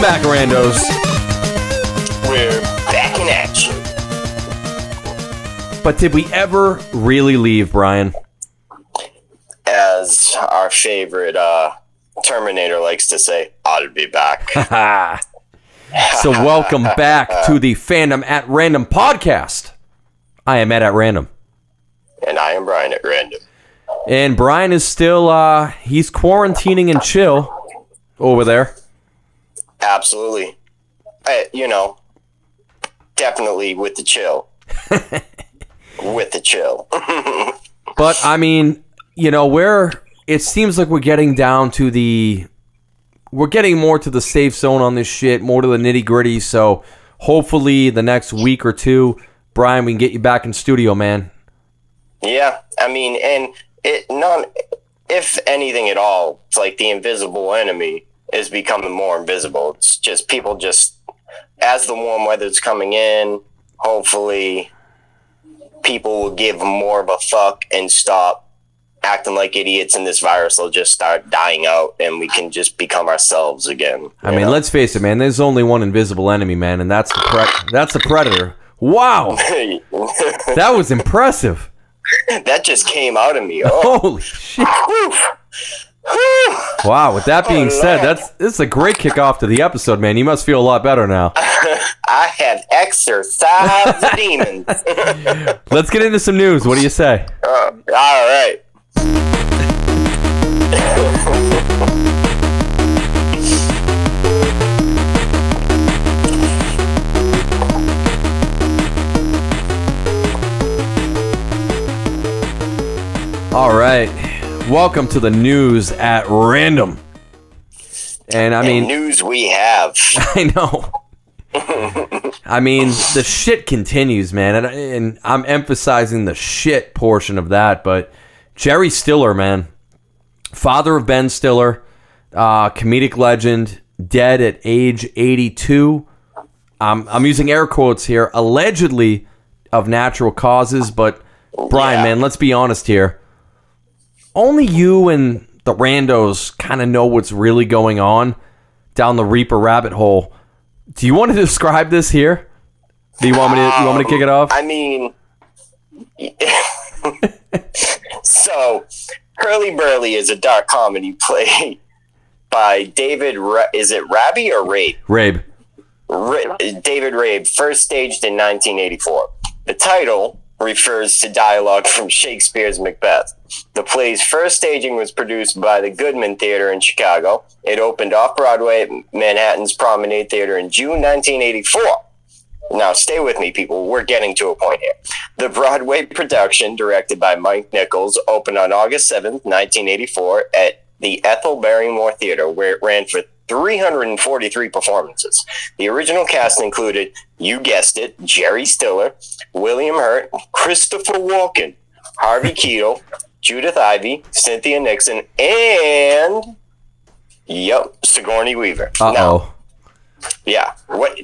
Welcome back, Randos. We're back in action. But did we ever really leave, Brian? As our favorite uh, Terminator likes to say, to be back. So welcome back to the Fandom at Random podcast. I am Ed at Random. and I am Brian at random. And Brian is still uh he's quarantining and chill over there. Absolutely. I, you know, definitely with the chill. with the chill. But I mean, you know, we're it seems like we're getting down to the we're getting more to the safe zone on this shit, more to the nitty gritty. So hopefully the next week or two, Brian, we can get you back in studio, man. yeah, I mean, and it non, if anything at all, it's like the invisible enemy is becoming more invisible. It's just people just as the warm weather's coming in, hopefully people will give more of a fuck and stop acting like idiots and this virus will just start dying out and we can just become ourselves again. I mean, let's face it, man. There's only one invisible enemy, man, and that's the pre- that's the predator. Wow, that was impressive. that just came out of me. Oh, Holy shit! Whew. Whew. Wow. With that being said, Lord. that's this is a great kickoff to the episode, man. You must feel a lot better now. I have exercised the demons. Let's get into some news. What do you say? Uh, all right. Welcome to the news at random. And I mean, news we have. I know. I mean, the shit continues, man, and, and I'm emphasizing the shit portion of that. But Jerry Stiller, man, father of Ben Stiller, uh, comedic legend, dead at age 82. Um, I'm using air quotes here, allegedly of natural causes. But Brian, Yeah. man, let's be honest here. Only you and the randos kind of know what's really going on down the Reaper rabbit hole. Do you want to describe this here? Do you want me to? You want me to kick it off? I mean, so Hurlyburly is a dark comedy play by David. Ra- is it Rabi or Rabe? Rabe. Ra- David Rabe, first staged in 1984. The title refers to dialogue from Shakespeare's Macbeth. The play's first staging was produced by the Goodman Theater in Chicago. It opened off Broadway at Manhattan's Promenade Theater in June 1984. Now, stay with me, people. We're getting to a point here. The Broadway production, directed by Mike Nichols, opened on August 7th, 1984, at the Ethel Barrymore Theater, where it ran for 343 performances. The original cast included, you guessed it, Jerry Stiller, William Hurt, Christopher Walken, Harvey Keitel, Judith Ivey, Cynthia Nixon, and, yep, Sigourney Weaver. Uh oh. yeah. What?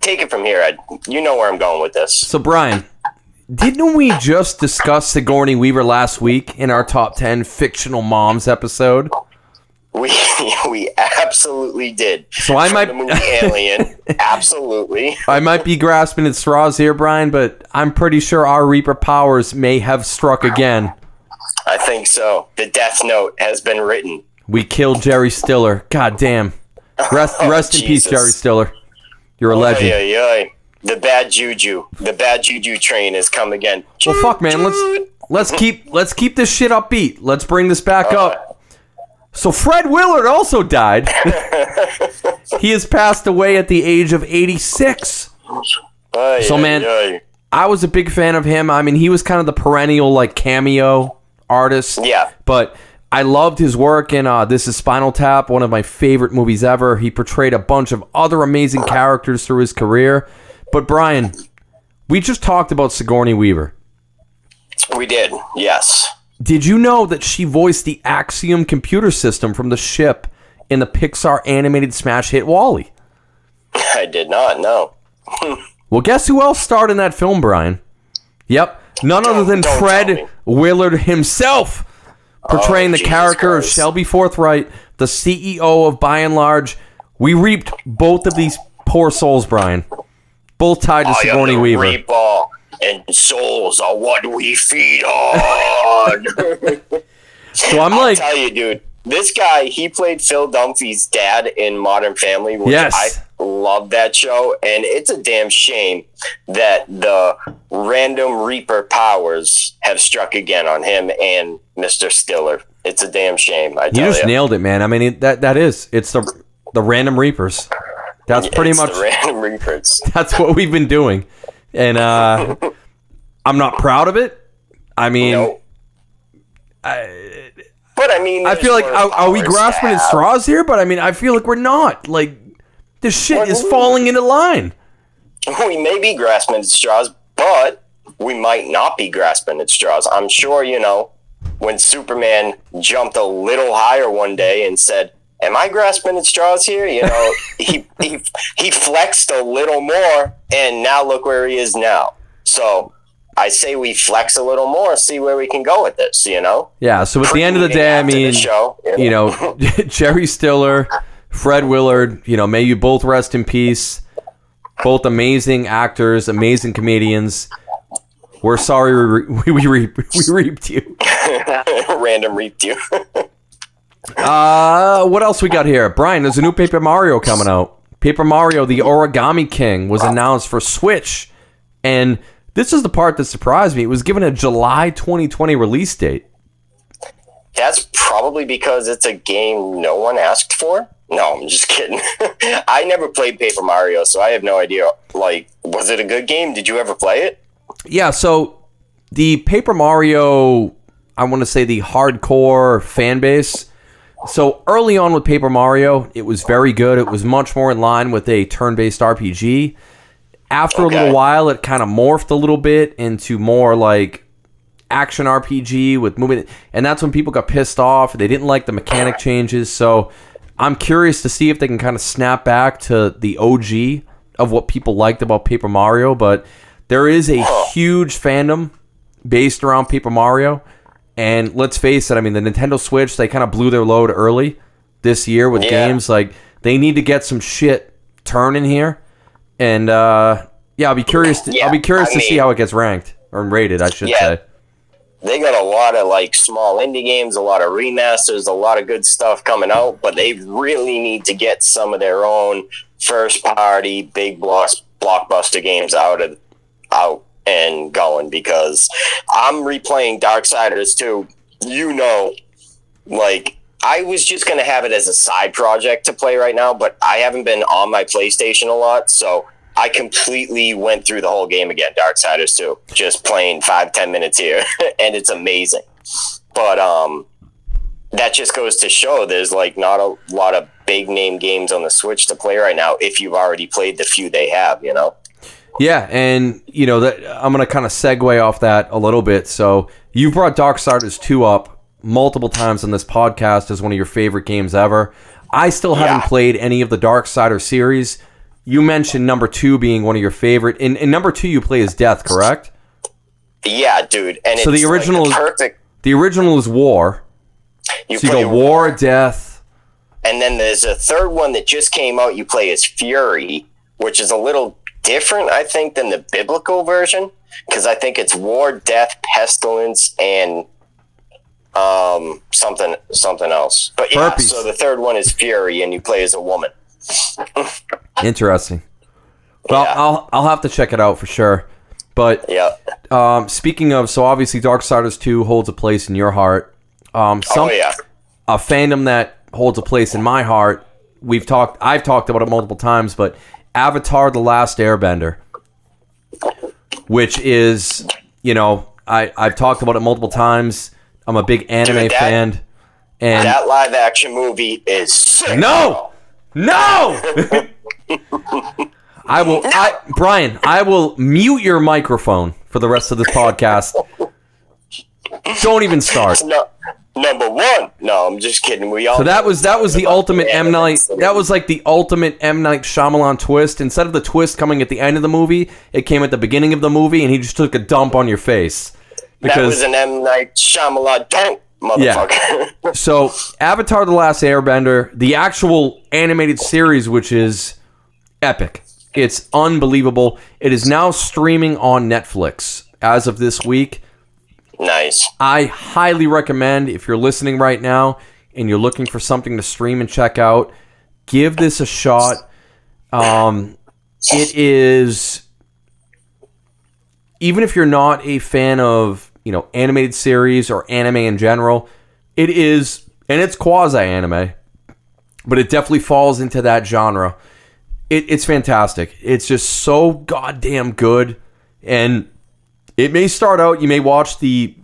Take it from here, Ed. You know where I'm going with this. So Brian, didn't we just discuss Sigourney Weaver last week in our top ten fictional moms episode? We we absolutely did. So I From might- the movie Alien. absolutely. I might be grasping at straws here, Brian, but I'm pretty sure our Reaper powers may have struck again. I think so. The Death Note has been written. We killed Jerry Stiller. God damn. Rest, Oh, rest in peace, Jerry Stiller. You're a legend. Oy, oy, oy. The bad juju. The bad juju train has come again. Well, fuck, man. Let's let's keep let's keep this shit upbeat. Let's bring this back uh, up. So Fred Willard also died. he has passed away at the age of 86. Oy, So, man-. I was a big fan of him. I mean, he was kind of the perennial like cameo artist. Yeah. But I loved his work in uh, This Is Spinal Tap, one of my favorite movies ever. He portrayed a bunch of other amazing characters through his career. But Brian, we just talked about Sigourney Weaver. We did. Yes. Did you know that she voiced the Axiom computer system from the ship in the Pixar animated smash hit WALL-E? I did not know. Well, guess who else starred in that film, Brian? Yep, none other than don't tell Fred. Willard himself, portraying Oh, the Jesus character of Christ. Shelby Forthright, the CEO of Buy n Large, We reaped both of these poor souls, Brian. Both tied to I am Sigourney the Weaver. Reaper, and souls are what we feed on. So I'm like, I'll like, tell you, dude. This guy, he played Phil Dunphy's dad in Modern Family, which Yes. I love that show, and it's a damn shame that the random Reaper powers have struck again on him and Mister Stiller. It's a damn shame. I you just nailed it, man. I mean, it, that that is. It's the the random reapers. That's pretty It's much the random Reapers. that's what we've been doing, and uh, I'm not proud of it. I mean, No. but I mean, I feel like are, are we grasping at straws here? But I mean, I feel like we're not. Like this shit is falling into line. we may be grasping at straws, but we might not be grasping at straws. I'm sure, you know, when Superman jumped a little higher one day and said, Am I grasping at straws here? You know, he, he he flexed a little more and now look where he is now. So I say we flex a little more, see where we can go with this, you know? Yeah. So at the end of the day, I mean, show, you know, Jerry Stiller, Fred Willard, you know, may you both rest in peace. Both amazing actors, amazing comedians. We're sorry we, re- we, we, we reaped you. random reaped you. Uh, what else we got here? Brian, there's a new Paper Mario coming out. Paper Mario, the Origami King, was announced for Switch. And this is the part that surprised me. It was given a July 2020 release date. That's probably because it's a game no one asked for. No, I'm just kidding. I never played Paper Mario, so I have no idea. Like, was it a good game? Did you ever play it? Yeah, so the Paper Mario, I want to say the hardcore fan base. So early on with Paper Mario, it was very good. It was much more in line with a turn based RPG. After Okay. a little while, it kind of morphed a little bit into more like action RPG with moving. And that's when people got pissed off. They didn't like the mechanic changes. So I'm curious to see if they can kind of snap back to the OG of what people liked about Paper Mario. But there is a huge fandom based around Paper Mario. And let's face it, I mean, the Nintendo Switch, they kind of blew their load early this year with Yeah. games. Like, they need to get some shit turning here. And, uh, yeah, I'll be curious. To, Yeah, I'll be curious I to see how it gets ranked or rated, I should Yeah. say. They got a lot of like small indie games, a lot of remasters, a lot of good stuff coming out, but they really need to get some of their own first party big blocks blockbuster games out of out and going because I'm replaying Darksiders 2. You know, like I was just gonna have it as a side project to play right now, but I haven't been on my PlayStation a lot, so I completely went through the whole game again, Darksiders 2, just playing five, ten minutes here, and it's amazing. But um that just goes to show there's like not a lot of big name games on the Switch to play right now if you've already played the few they have, you know? Yeah, and you know that I'm gonna kind of segue off that a little bit. So you brought Darksiders 2 up multiple times on this podcast as one of your favorite games ever. I still haven't played any of the Darksiders series. You mentioned number two being one of your favorite. In, in number two, you play as Death, correct? Yeah, dude. And So the original like is- the perfect The original is War. you So you play go War, Death. And then there's a third one that just came out. You play as Fury, which is a little different, I think, than the biblical version because I think it's War, Death, Pestilence, and um something something else. But yeah, so the third one is Fury, and you play as a woman. Interesting. Well, Yeah. I'll I'll have to check it out for sure. But Yeah. um, speaking of, so obviously Dark Darksiders 2 holds a place in your heart. Um, some, oh yeah. a fandom that holds a place in my heart. We've talked. I've talked about it multiple times, but Avatar: The Last Airbender, which is, you know, I I've talked about it multiple times. I'm a big anime Dude, that- fan, and That live action movie is sick. no, no. I will, I Brian. I will mute your microphone for the rest of this podcast. Don't even start. No, number one. No, I'm just kidding. We all So that was that was the ultimate M Night. That was like the ultimate M Night Shyamalan twist. Instead of the twist coming at the end of the movie, it came at the beginning of the movie, and he just took a dump on your face that was because an M Night Shyamalan. Don't motherfucker. So, Avatar: The Last Airbender, the actual animated series, which is epic. It's unbelievable. It is now streaming on Netflix as of this week. nice. I highly recommend if you're listening right now and you're looking for something to stream and check out, give this a shot. Um, it is even if you're not a fan of you know animated series or anime in general, it is and it's quasi anime, but it definitely falls into that genre. It, it's fantastic. It's just so goddamn good, and it may start out. You may watch the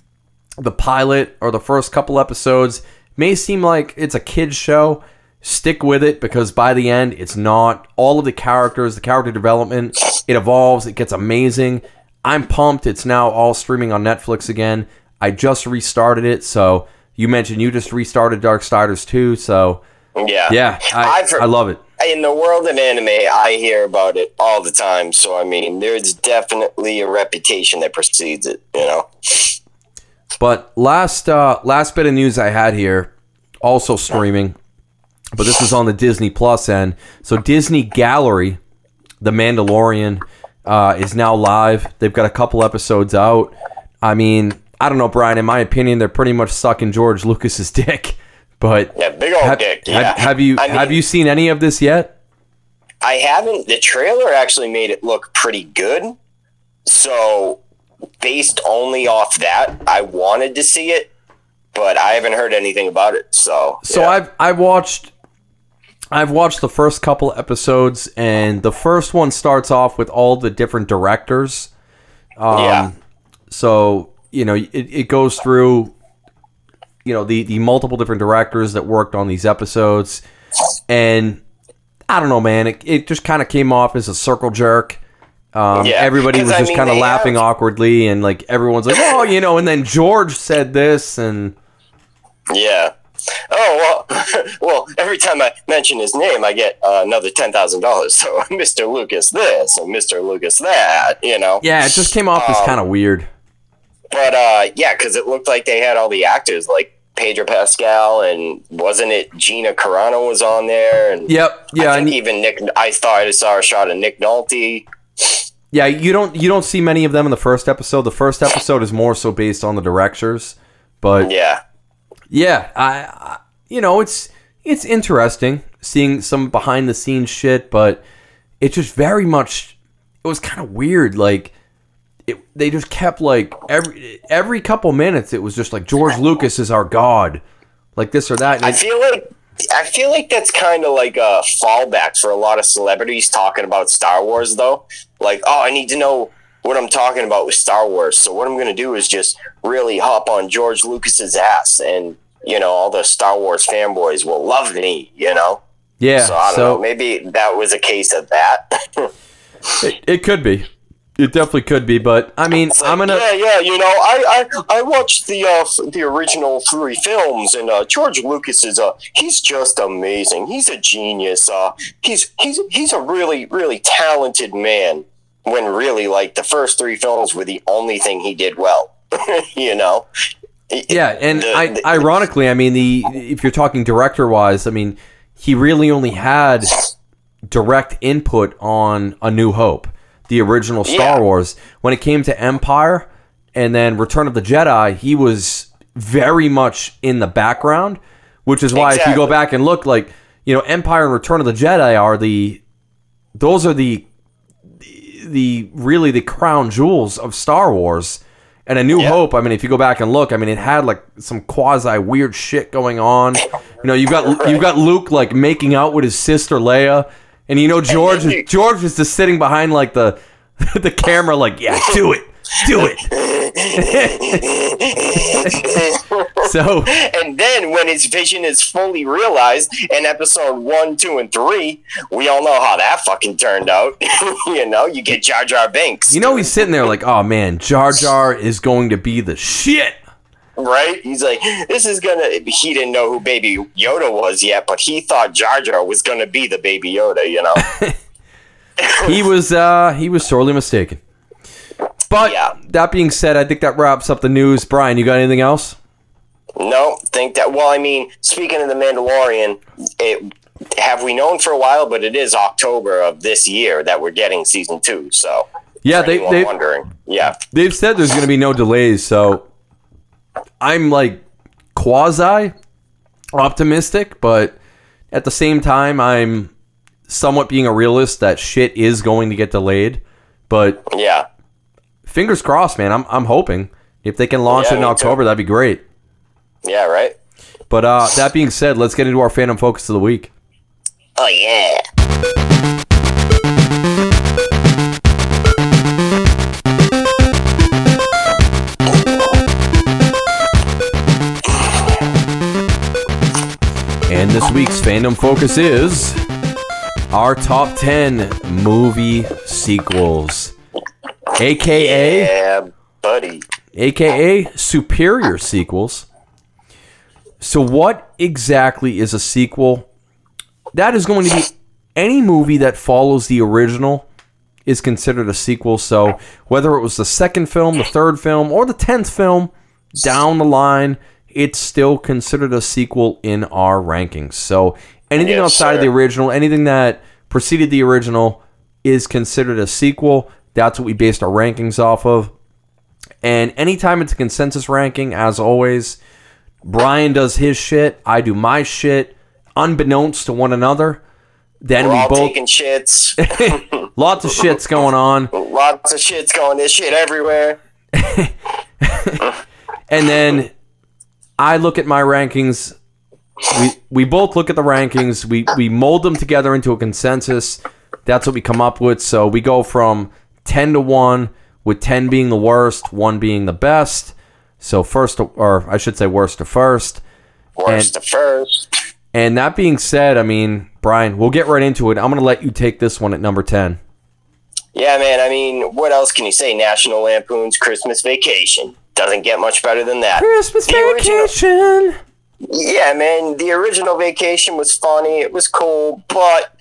the pilot or the first couple episodes. May seem like it's a kids show. Stick with it because by the end, it's not. All of the characters, the character development, it evolves. It gets amazing. I'm pumped. It's now all streaming on Netflix again. I just restarted it. So you mentioned you just restarted Dark Darksiders too. So Yeah. yeah, I, heard- I love it. in the world of anime, I hear about it all the time. So I mean, there's definitely a reputation that precedes it. You know. But last uh, last bit of news I had here, also streaming, but this is on the Disney Plus end. So Disney Gallery, The Mandalorian, uh, is now live. They've got a couple episodes out. I mean, I don't know, Brian. In my opinion, they're pretty much sucking George Lucas's dick. But Yeah, big old have, dick. Yeah. have you I have you seen any of this yet? I haven't. The trailer actually made it look pretty good. So, based only off that, I wanted to see it, but I haven't heard anything about it. So, So yeah. I've I've watched I've watched the first couple episodes, and the first one starts off with all the different directors. Um, Yeah. So you know it, it goes through you know the the multiple different directors that worked on these episodes, and I don't know, man. It, it just kind of came off as a circle jerk. Um, Yeah, everybody was I just kind of laughing have- awkwardly, and like everyone's like, "Oh, you know," and then George said this, and yeah. Oh well, well. Every time I mention his name, I get uh, another ten thousand dollars. So, Mister Lucas, this and Mister Lucas, that. You know. yeah, it just came off as Um, kind of weird. But uh, yeah, because it looked like they had all the actors, like Pedro Pascal, and wasn't it Gina Carano was on there? And Yep. Yeah. I think and- even Nick. I thought I saw a shot of Nick Nolte. Yeah, you don't you don't see many of them in the first episode. The first episode is more so based on the directors, but Yeah, yeah, I, I you know it's it's interesting seeing some behind the scenes shit, but it just very much it was kind of weird. Like it, they just kept like every every couple minutes it was just like George Lucas is our god, like this or that. And I feel like I feel like that's kind of like a fallback for a lot of celebrities talking about Star Wars, though. Like, oh, I need to know what I'm talking about with Star Wars. So what I'm going to do is just really hop on George Lucas's ass, and you know, all the Star Wars fanboys will love me. You know. yeah, So I don't so know. Maybe that was a case of that. it, it could be, it definitely could be, but I mean, like, I'm gonna. Yeah, yeah. You know, I I, I watched the uh, the original three films, and uh, George Lucas is uh he's just amazing. He's a genius. Uh, he's he's he's a really really talented man. When really, like the first three films were the only thing he did well. you know. Yeah, and The- I, the- ironically, I mean, the if you're talking director wise, I mean, he really only had direct input on A New Hope, the original Star Yeah. Wars. When it came to Empire and then Return of the Jedi, he was very much in the background, which is why if you go back and look, like you know, Empire and Return of the Jedi are the those are the the really the crown jewels of Star Wars. And A New Yeah. Hope, I mean, if you go back and look, I mean, it had like some quasi weird shit going on. You know, you've got you've got Luke like making out with his sister Leia, and you know George George is just sitting behind like the the camera, like, yeah, do it, do it. So and then when his vision is fully realized in episode one, two, and three, we all know how that fucking turned out. you know, you get Jar Jar Binks. you know he's sitting there like, oh man, Jar Jar is going to be the shit. right? He's like, this is gonna. He didn't know who Baby Yoda was yet, but he thought Jar Jar was gonna be the Baby Yoda. You know? he was uh he was sorely mistaken. But Yeah. that being said, I think that wraps up the news. Brian, you got anything else? No, think that. Well, I mean, speaking of the Mandalorian, it have we known for a while, but it is October of this year that we're getting season two. So Yeah, they they wondering. Yeah, they've said there's going to be no delays, so I'm like quasi optimistic, but at the same time, I'm somewhat being a realist that shit is going to get delayed. But yeah. Fingers crossed, man. I'm I'm hoping if they can launch Yeah, it in me too. October, that'd be great. Yeah, right. But uh, that being said, let's get into our fandom focus of the week. Oh yeah. And this week's fandom focus is our top 10 movie sequels, aka Yeah, buddy. aka superior sequels. So what exactly is a sequel? That is going to be any movie that follows the original is considered a sequel. So whether it was the second film, the third film, or the 10th film down the line, it's still considered a sequel in our rankings. So anything Yes, outside of the original, anything that preceded the original is considered a sequel. That's what we based our rankings off of. And anytime it's a consensus ranking, as always, Brian does his shit, I do my shit, unbeknownst to one another. Then We're we all both taking shits. lots of shits going on, Lots of shit's going. This shit everywhere. and then I look at my rankings. We we both look at the rankings. We we mold them together into a consensus. That's what we come up with. So we go from ten to one, with ten being the worst, one being the best. So first, to, or I should say, worst to first. Worst to first. And that being said, I mean, Brian, we'll get right into it. I'm going to let you take this one at number 10. Yeah, man. I mean, what else can you say? National Lampoon's Christmas Vacation doesn't get much better than that. Christmas The original- vacation. Yeah, man. The original Vacation was funny. It was cool, but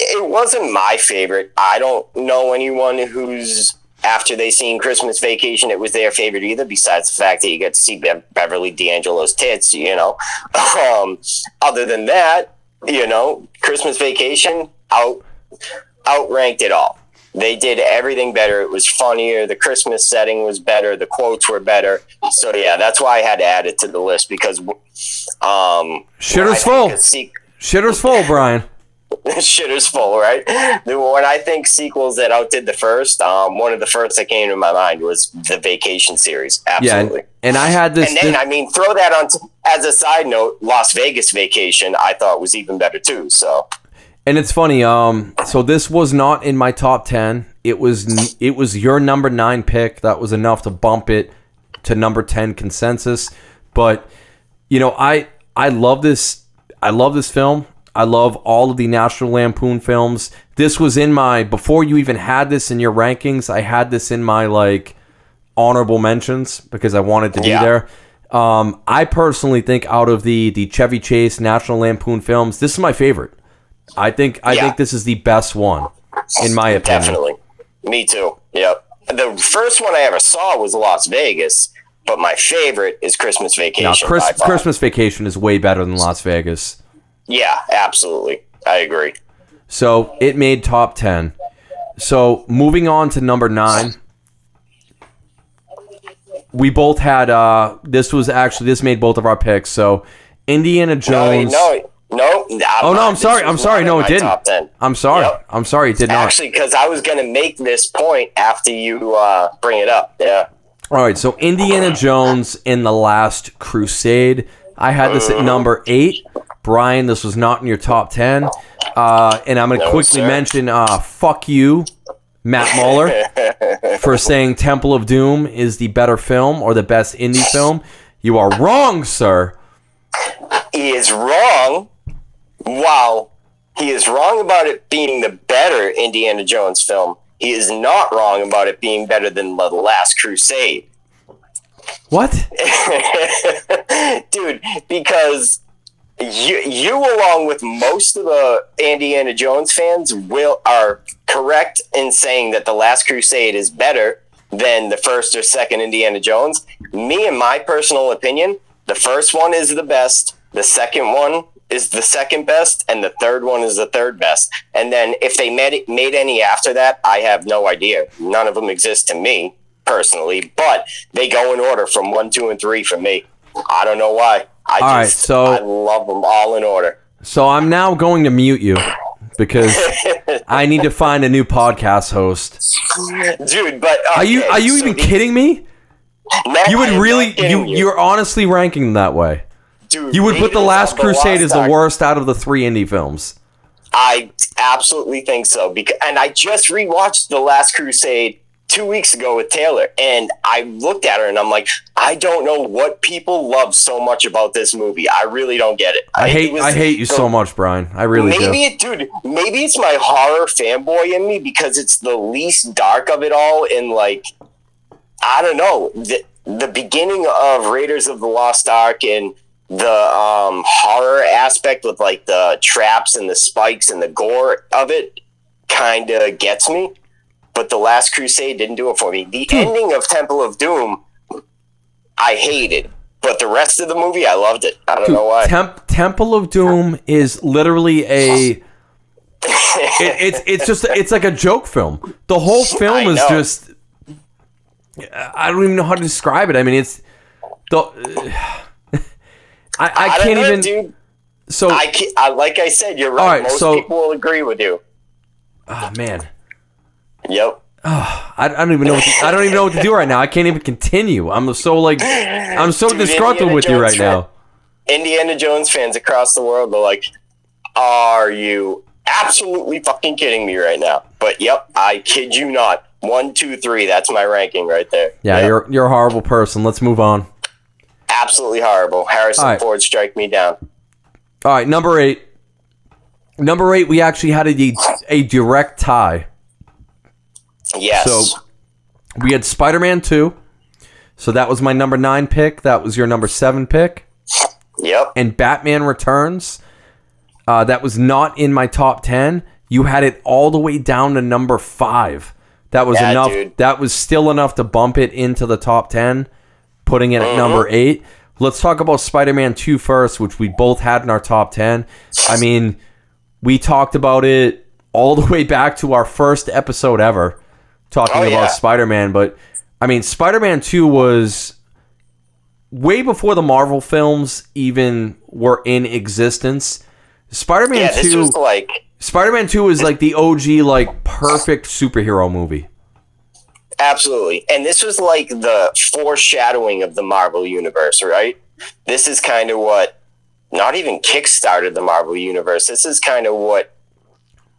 it wasn't my favorite. I don't know anyone who's after they seen Christmas Vacation, it was their favorite either. Besides the fact that you get to see Be- Beverly D'Angelo's tits, you know. Um, other than that, you know, Christmas Vacation out outranked it all. They did everything better. It was funnier. The Christmas setting was better. The quotes were better. So yeah, that's why I had to add it to the list because um, Shitter's full. se- Shitter's full, Brian. Shitter's full, right? The- When I think sequels that outdid the first, um, one of the first that came to my mind was the Vacation series. Yeah, Absolutely. and, and I had this. And then, this- I mean, throw that on t- as a side note. Las Vegas Vacation, I thought was even better too. So and it's funny. Um, so this was not in my top ten. It was it was your number nine pick. That was enough to bump it to number ten consensus. But you know, I I love this. I love this film. I love all of the National Lampoon films. This was in my before you even had this in your rankings. I had this in my like honorable mentions because I wanted to be there. Um, I personally think out of the the Chevy Chase National Lampoon films, this is my favorite. I think I Yeah. think this is the best one, in my opinion. definitely, me too. Yep. The first one I ever saw was Las Vegas, but my favorite is Christmas Vacation. Now, Chris. Christmas Vacation is way better than Las Vegas. Yeah, absolutely. I agree. So it made top 10. So moving on to number nine. We both had, uh, this was actually, this made both of our picks. So Indiana No, Jones. no, no. Oh, no, I'm sorry. I'm sorry. No, it didn't. Top 10. I'm sorry. Yep. I'm sorry. It did not. Actually, because I was going to make this point after you uh, bring it up. Yeah. All right. So Indiana Jones in the Last Crusade. I had this at number eight. Brian, this was not in your top 10. Uh, and I'm going to No, quickly sir. mention uh, fuck you, Matt Muller. for saying Temple of Doom is the better film or the best Indy film. You are wrong, sir. He is wrong. Wow. He is wrong about it being the better Indiana Jones film. He is not wrong about it being better than The Last Crusade. What? Dude, because you, you along with most of the Indiana Jones fans will are correct in saying that The Last Crusade is better than the first or second Indiana Jones. Me and my personal opinion, the first one is the best, the second one is the second best, and the third one is the third best. And then if they made made any after that, I have no idea. None of them exist to me personally, but they go in order from one, two, and three for me. I don't know why. I All just right, so- I love them all in order. So I'm now going to mute you because I need to find a new podcast host. Dude, but uh, Are you are you so even kidding me? No, You would really you you're honestly ranking them that way. Dude, You would put The Last Crusade as the worst out of the three Indy films. I absolutely think so because, and I just rewatched The Last Crusade two weeks ago with Taylor, and I looked at her and I'm like, I don't know what people love so much about this movie. I really don't get it. I it hate was I hate you the- so much, Brian. I really maybe do. it, dude. Maybe it's my horror fanboy in me because it's the least dark of it all, and like, I don't know the the beginning of Raiders of the Lost Ark and the um, horror aspect with like the traps and the spikes and the gore of it kind of gets me. But the Last Crusade didn't do it for me. The hmm. ending of Temple of Doom, I hated. But the rest of the movie, I loved it. I don't hmm. know why. Temp- Temple of Doom is literally a it, it's it's just it's like a joke film. The whole film is just I don't even know how to describe it. I mean, it's the I, I, I can't know, even dude. so I, I like I said, you're right, Most so- people will agree with you. oh man. Yep. I, I don't even know what to, I don't even know what to do right now. I can't even continue. I'm so like I'm so Dude, disgruntled Indiana with you Jones right now. Indiana Jones fans across the world are like, "Are you absolutely fucking kidding me right now?" But yep, I kid you not. One, two, three. That's my ranking right there. Yeah, Yep. you're you're a horrible person. Let's move on. absolutely horrible. Harrison right. Ford, strike me down. All right, number eight. Number eight, we actually had a, a direct tie. Yes. So we had Spider Man 2. So that was my number nine pick. That was your number seven pick. yep. And Batman Returns. Uh, that was not in my top 10. You had it all the way down to number five. That was Yeah, enough. dude. That was still enough to bump it into the top 10, putting it at number Mm-hmm. eight. Let's talk about Spider Man 2 first, which we both had in our top 10. I mean, we talked about it all the way back to our first episode ever, talking Oh, about yeah. Spider Man. But I mean, Spider Man 2 was way before the Marvel films even were in existence. Spider Man Yeah, 2 was like Spider Man 2 is like the OG, like perfect superhero movie. Absolutely. And this was like the foreshadowing of the Marvel universe, right? This is kind of what not even kickstarted the Marvel universe. This is kind of what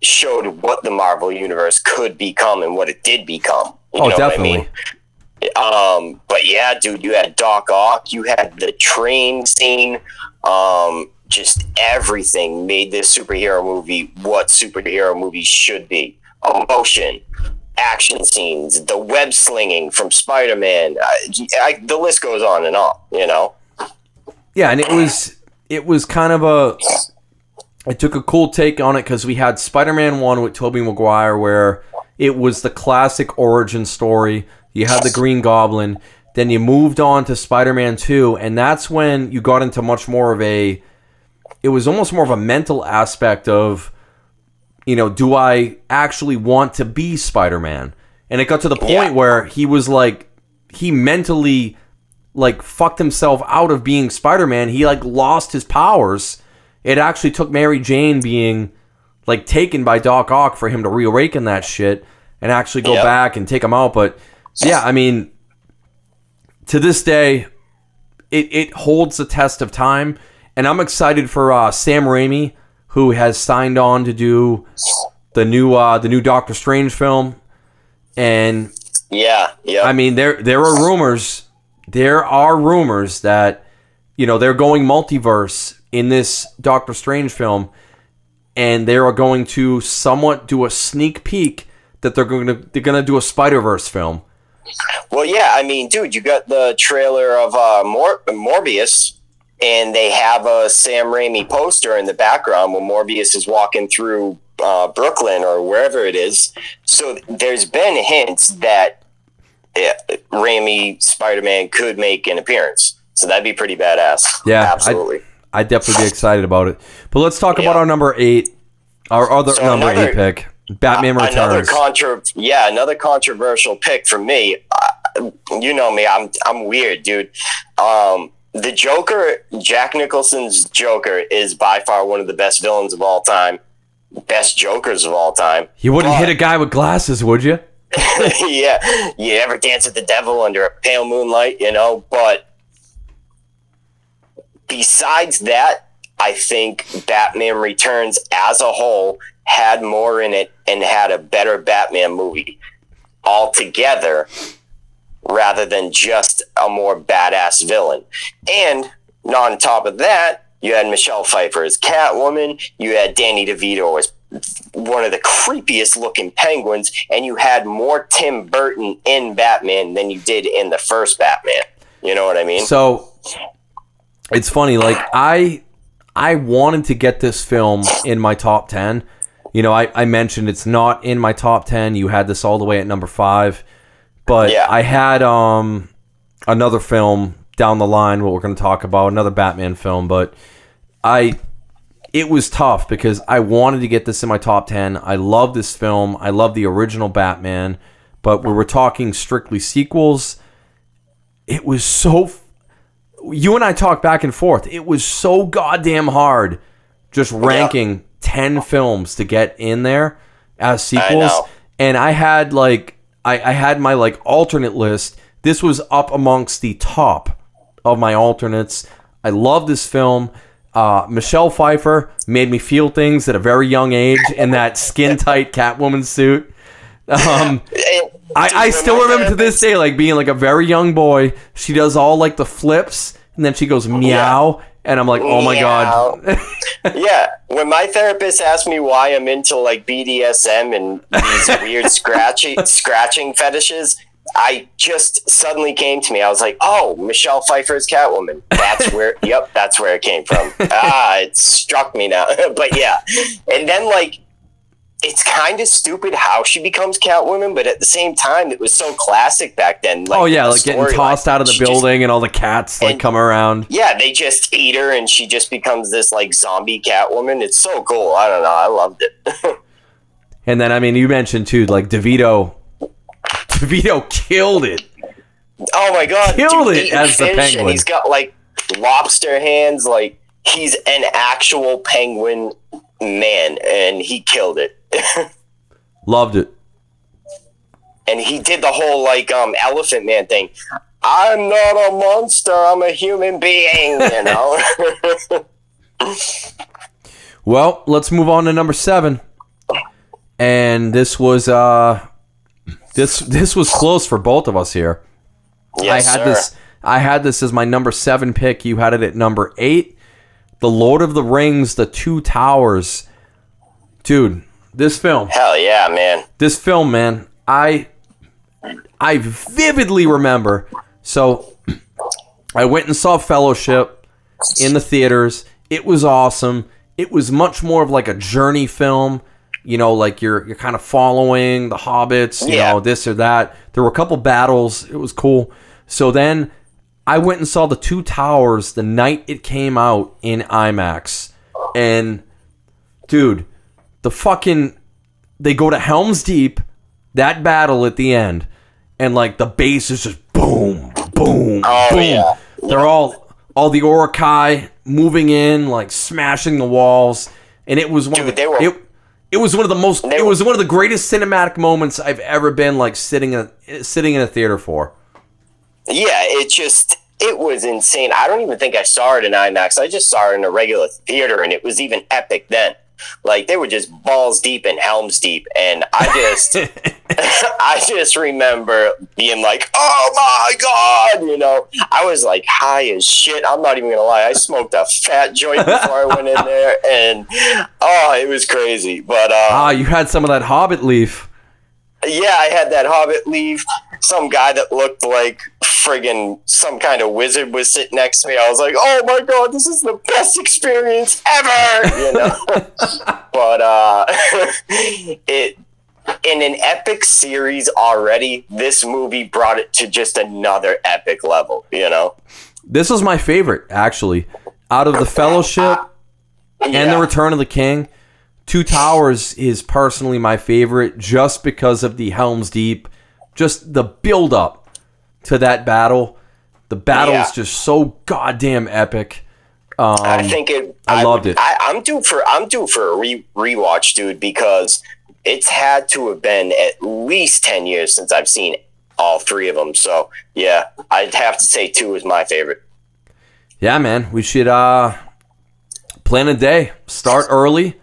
showed what the Marvel universe could become and what it did become. You Oh, know definitely. What I mean? Um, but yeah, dude, you had Doc Ock, you had the train scene, um, just everything made this superhero movie what superhero movies should be. Emotion, action scenes, the web slinging from Spider Man. I, I, the list goes on and on. You know. Yeah, and it was it was kind of a I took a cool take on it because we had Spider-Man one with Tobey Maguire, where it was the classic origin story. You had the Green Goblin, then you moved on to Spider-Man two, and that's when you got into much more of a. It was almost more of a mental aspect of, you know, do I actually want to be Spider-Man? And it got to the point Yeah. where he was like, he mentally like fucked himself out of being Spider-Man. He like lost his powers. It actually took Mary Jane being like taken by Doc Ock for him to reawaken that shit and actually go Yep. back and take him out. But yeah, I mean, to this day, it, it holds the test of time. And I'm excited for uh, Sam Raimi, who has signed on to do the new uh, the new Doctor Strange film. And Yeah. Yeah. I mean, there there are rumors. There are rumors that you know they're going multiverse in this Doctor Strange film, and they are going to somewhat do a sneak peek that they're going to they're going to do a Spider Verse film. Well, yeah, I mean, dude, you got the trailer of uh, Mor- Morbius, and they have a Sam Raimi poster in the background when Morbius is walking through uh, Brooklyn or wherever it is. So there's been hints that uh, Raimi Spider Man could make an appearance. So that'd be pretty badass. Yeah, I- absolutely. I'd definitely be excited about it. But let's talk about our number eight, our other So number another- eight pick, Batman another Returns. contro yeah another controversial pick for me uh, you know me i'm i'm weird dude um the joker jack nicholson's joker is by far one of the best villains of all time best jokers of all time you wouldn't but- hit a guy with glasses, would you? yeah you ever dance with the devil under a pale moonlight you know but besides that i think batman returns as a whole had more in it and had a better batman movie altogether rather than just a more badass villain and on top of that you had michelle pfeiffer as catwoman you had danny devito as one of the creepiest looking penguins, and you had more Tim Burton in Batman than you did in the first Batman. You know what I mean? So it's funny, like I I wanted to get this film in my top ten. You know, I, I mentioned it's not in my top ten. You had this all the way at number five. But Yeah. I had um another film down the line what we're gonna talk about, another Batman film, but I it was tough because I wanted to get this in my top 10. I love this film. I love the original Batman, but we were talking strictly sequels. It was so you and I talked back and forth. It was so goddamn hard just ranking 10 films to get in there as sequels. know. And I had like I, I had my like alternate list. This was up amongst the top of my alternates. I love this film. Uh, Michelle Pfeiffer made me feel things at a very young age in that skin tight Catwoman suit. Um, And- I, I still remember to this day, like being like a very young boy. She does all like the flips, and then she goes meow, and I'm like, oh my god. yeah, when my therapist asked me why I'm into like BDSM and these weird scratchy scratching fetishes, I just suddenly came to me. I was like, "Oh, Michelle Pfeiffer's Catwoman." That's where. yep, that's where it came from. ah, it struck me now. but yeah, and then like. It's kind of stupid how she becomes Catwoman, but at the same time, it was so classic back then. Like, oh yeah, like getting tossed out of the She just- building, and all the cats like come around. yeah, they just eat her and she just becomes this like zombie Catwoman. It's so cool. I don't know. I loved it. And then I mean, you mentioned too, like DeVito. DeVito killed it. oh my god, Killed it as the penguin. And he's got like lobster hands. Like he's an actual penguin man, and he killed it. Loved it. and he did the whole like um elephant man thing. I'm not a monster. I'm a human being. You know. Well, let's move on to number seven. And this was uh, this this was close for both of us here. yes, I had sir. this I had this as my number seven pick. You had it at number eight. The Lord of the Rings, The Two Towers. Dude, this film. Hell yeah, man. This film, man, I I vividly remember. So I went and saw Fellowship in the theaters. It was awesome. It was much more of like a journey film. You know, like you're you're kind of following the hobbits, you Yeah. know, this or that. There were a couple battles. It was cool. So then I went and saw the Two Towers the night it came out in IMAX. And dude, the fucking they go to Helm's Deep, that battle at the end, and like the bass is just boom, boom, Oh, boom. yeah. They're all all the Uruk-hai moving in, like smashing the walls, and it was one of the were- it, it was one of the most it were- was one of the greatest cinematic moments I've ever been like sitting in a, sitting in a theater for. Yeah, it just it was insane. I don't even think I saw it in IMAX. I just saw it in a regular theater, and it was even epic then. Like they were just balls deep and Helm's Deep, and I just I just remember being like, "Oh my god!" You know, I was like high as shit. I'm not even gonna lie. I smoked a fat joint before I went in there, and oh, it was crazy. But uh, Ah, you had some of that Hobbit leaf. yeah, I had that Hobbit leaf. Some guy that looked like friggin' some kind of wizard was sitting next to me. I was like, "Oh my god, this is the best experience ever!" You know. but uh, it in an epic series already. This movie brought it to just another epic level. You know. this was my favorite actually. Out of the Fellowship and Yeah. the Return of the King, Two Towers is personally my favorite just because of the Helm's Deep, just the build up to that battle. The battle is just so goddamn epic. Um, I think it. I loved it. I, I'm due for. I'm due for a re rewatch, dude, because it's had to have been at least ten years since I've seen all three of them. So yeah, I'd have to say two is my favorite. Yeah, man, we should uh plan a day. Start early,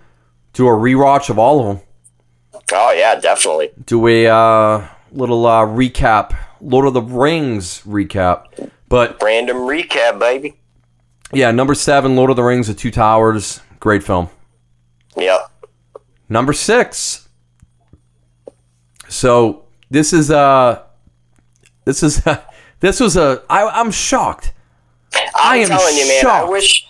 do a rewatch of all of them. Oh yeah, definitely. Do a uh, little uh, recap, Lord of the Rings recap. But Random recap, baby. yeah, number seven, Lord of the Rings: The Two Towers, great film. Yep. Number six. So this is uh this is this was a I, I'm shocked. I I'm am telling you, man. shocked. I wish.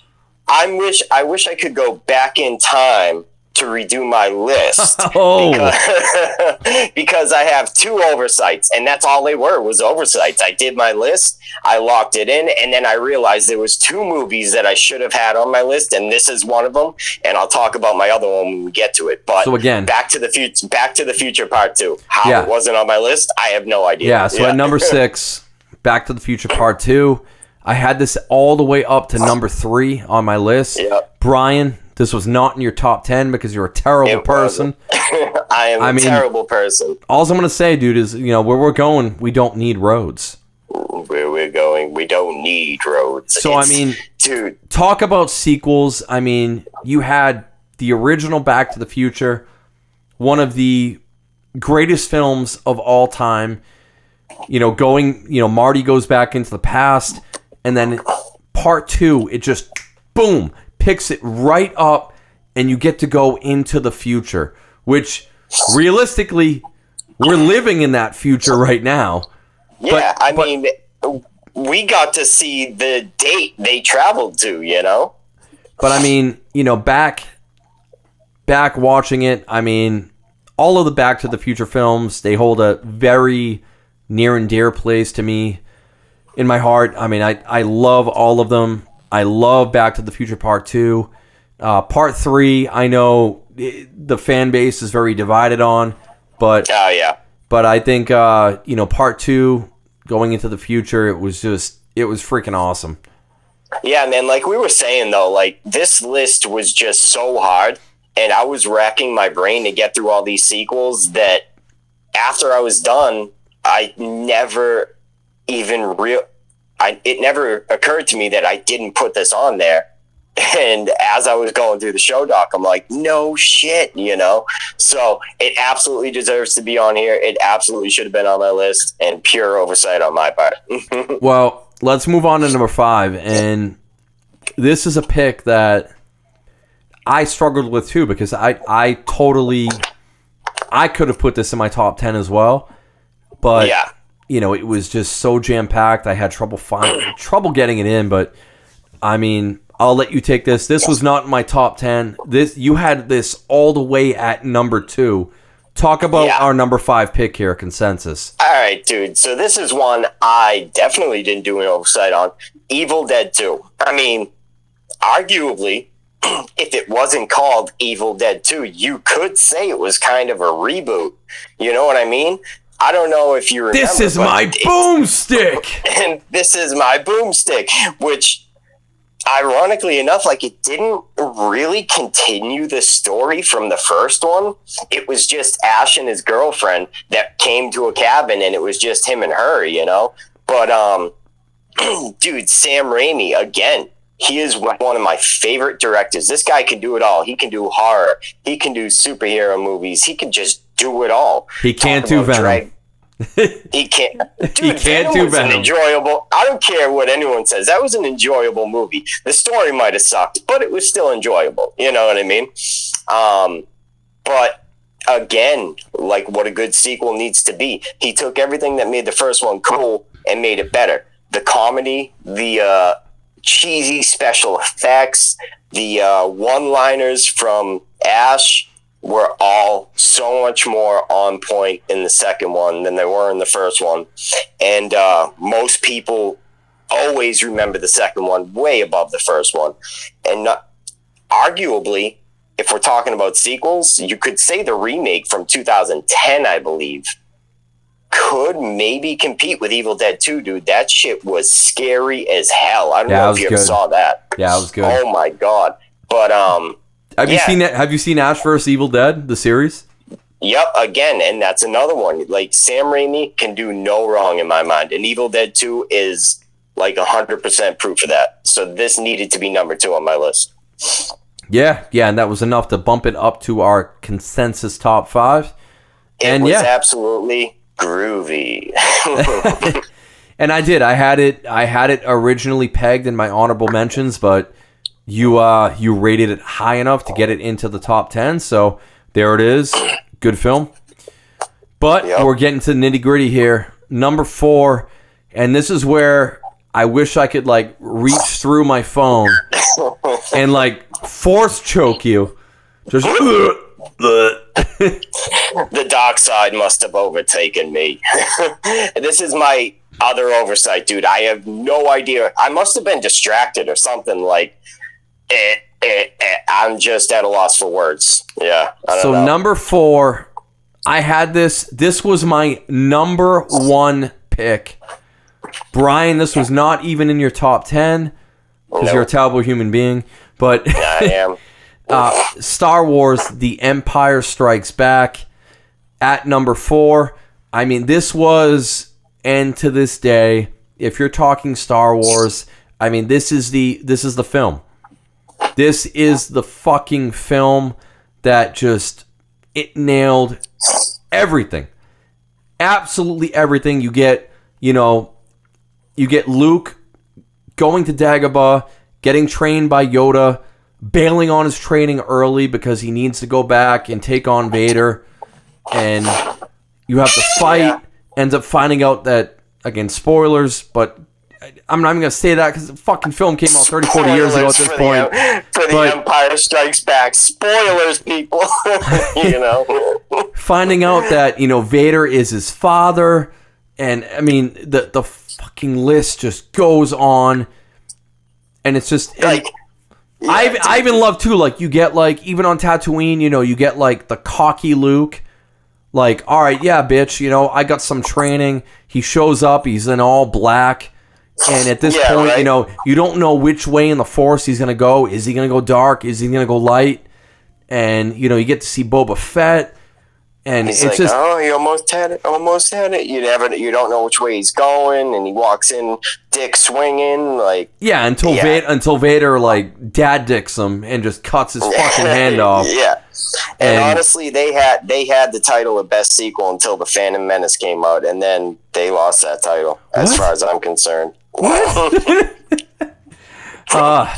I wish. I wish I could go back in time to redo my list. Oh, because, because I have two oversights, and that's all they were was oversights. I did my list, I locked it in, and then I realized there was two movies that I should have had on my list, and this is one of them. And I'll talk about my other one when we get to it. But So again- Back to the Future, Back to the Future Part Two. How Yeah. it wasn't on my list, I have no idea. yeah. So at number six, Back to the Future Part Two. I had this all the way up to number three on my list. Yep. Brian, this was not in your top ten because you're a terrible It person. I am I a mean- terrible person. All I'm gonna say, dude, is you know where we're going, we don't need roads. Where we're going, we don't need roads. So I mean, dude, talk about sequels. I mean, you had the original Back to the Future, one of the greatest films of all time. You know, going, you know, Marty goes back into the past, and then part two, it just boom picks it right up, and you get to go into the future, which realistically, we're living in that future right now. yeah. I but- mean, we got to see the date they traveled to. You know. But I mean, you know, back back watching it, I mean, all of the Back to the Future films, they hold a very near and dear place to me in my heart. I mean, I I love all of them. I love Back to the Future Part 2. Uh, part 3, I know eh, the fan base is very divided on, but Oh yeah. but I think uh, you know, Part 2 going into the future, it was just it was freaking awesome. Yeah, man. Like we were saying though, like this list was just so hard, and I was racking my brain to get through all these sequels. That after I was done, I never even real. I it never occurred to me that I didn't put this on there. And as I was going through the show doc, I'm like, no shit, you know. So it absolutely deserves to be on here. It absolutely should have been on my list, and pure oversight on my part. Well, let's move on to number five, and this is a pick that I struggled with too because I I totally I could have put this in my top ten as well, but yeah. You know it was just so jam packed. I had trouble finding trouble getting it in, but I mean I'll let you take this. This was not in my top ten. This you had this all the way at number two. Talk about Yeah. our number five pick here, consensus. All right, dude. So this is one I definitely didn't do an oversight on. Evil Dead 2. I mean, arguably, if it wasn't called Evil Dead 2, you could say it was kind of a reboot. You know what I mean? I don't know if you remember. This is my boomstick. and this is my boomstick, which ironically enough, like it didn't really continue the story from the first one. It was just Ash and his girlfriend that came to a cabin and it was just him and her, you know? But um dude, Sam Raimi again. He is one of my favorite directors. This guy can do it all. He can do horror. He can do superhero movies. He can just do it all. He can't Talk do Venom. drag- he can't. Dude, can't Venom do was an Venom. enjoyable. I don't care what anyone says. That was an enjoyable movie. The story might have sucked, but it was still enjoyable. You know what I mean? Um, but again, like what a good sequel needs to be. He took everything that made the first one cool and made it better. The comedy, the uh, cheesy special effects, the uh, one-liners from Ash were all so much more on point in the second one than they were in the first one. And uh, most people always remember the second one way above the first one. And not, arguably, if we're talking about sequels, you could say the remake from 2010, I believe, could maybe compete with Evil Dead 2, dude. That shit was scary as hell. I don't Yeah, know if you ever saw that. Yeah, it was good. Oh my god. But um have you seen that? Have you seen Ash vs. Evil Dead, the series? Yep, again, and that's another one. Like Sam Raimi can do no wrong in my mind, and Evil Dead Two is like hundred percent proof of that. So this needed to be number two on my list. Yeah, yeah, and that was enough to bump it up to our consensus top five. It And was yeah. absolutely groovy. And I did. I had it. I had it originally pegged in my honorable mentions, but you uh you rated it high enough to get it into the top ten. So there it is. Good film. But Yep. we're getting to the nitty gritty here. Number four, and this is where I wish I could like reach through my phone and like force choke you. Just the dark side must have overtaken me. this is my other oversight, dude. I have no idea. I must have been distracted or something. Like, eh, eh, eh. I'm just at a loss for words. Yeah. I don't So know. number four, I had this. This was my number one pick. Brian, this was not even in your top ten because No. you're a terrible human being. But yeah, I am. uh, Star Wars: The Empire Strikes Back at number four. I mean, this was, and to this day, if you're talking Star Wars, I mean, this is the this is the film. This is the fucking film that just it nailed everything. Absolutely everything. You get, you know, you get Luke going to Dagobah, getting trained by Yoda, bailing on his training early because he needs to go back and take on Vader. And you have to fight. Ends up finding out that, again, spoilers, but I'm not even going to say that because the fucking film came out 30, 40 years ago at this point. The, for the But- Empire Strikes Back. Spoilers, people. you know. finding out that you know Vader is his father, and I mean the the fucking list just goes on, and it's just like, I I even love too like you get like even on Tatooine, you know, you get like the cocky Luke, like all right, yeah, bitch, you know, I got some training. He shows up, he's in all black. And at this Yeah, point, you know, you don't know which way in the force he's gonna go. Is he gonna go dark? Is he gonna go light? And you know, you get to see Boba Fett, and He's it's like, just oh, he almost had it, almost had it. You never, you don't know which way he's going, and he walks in, dick swinging, like Yeah, until Yeah. Vader, until Vader like dad dicks him and just cuts his fucking hand off. yeah. And, And- honestly, they had they had the title of best sequel until the Phantom Menace came out, and then they lost that title, as far as I'm concerned. Uh,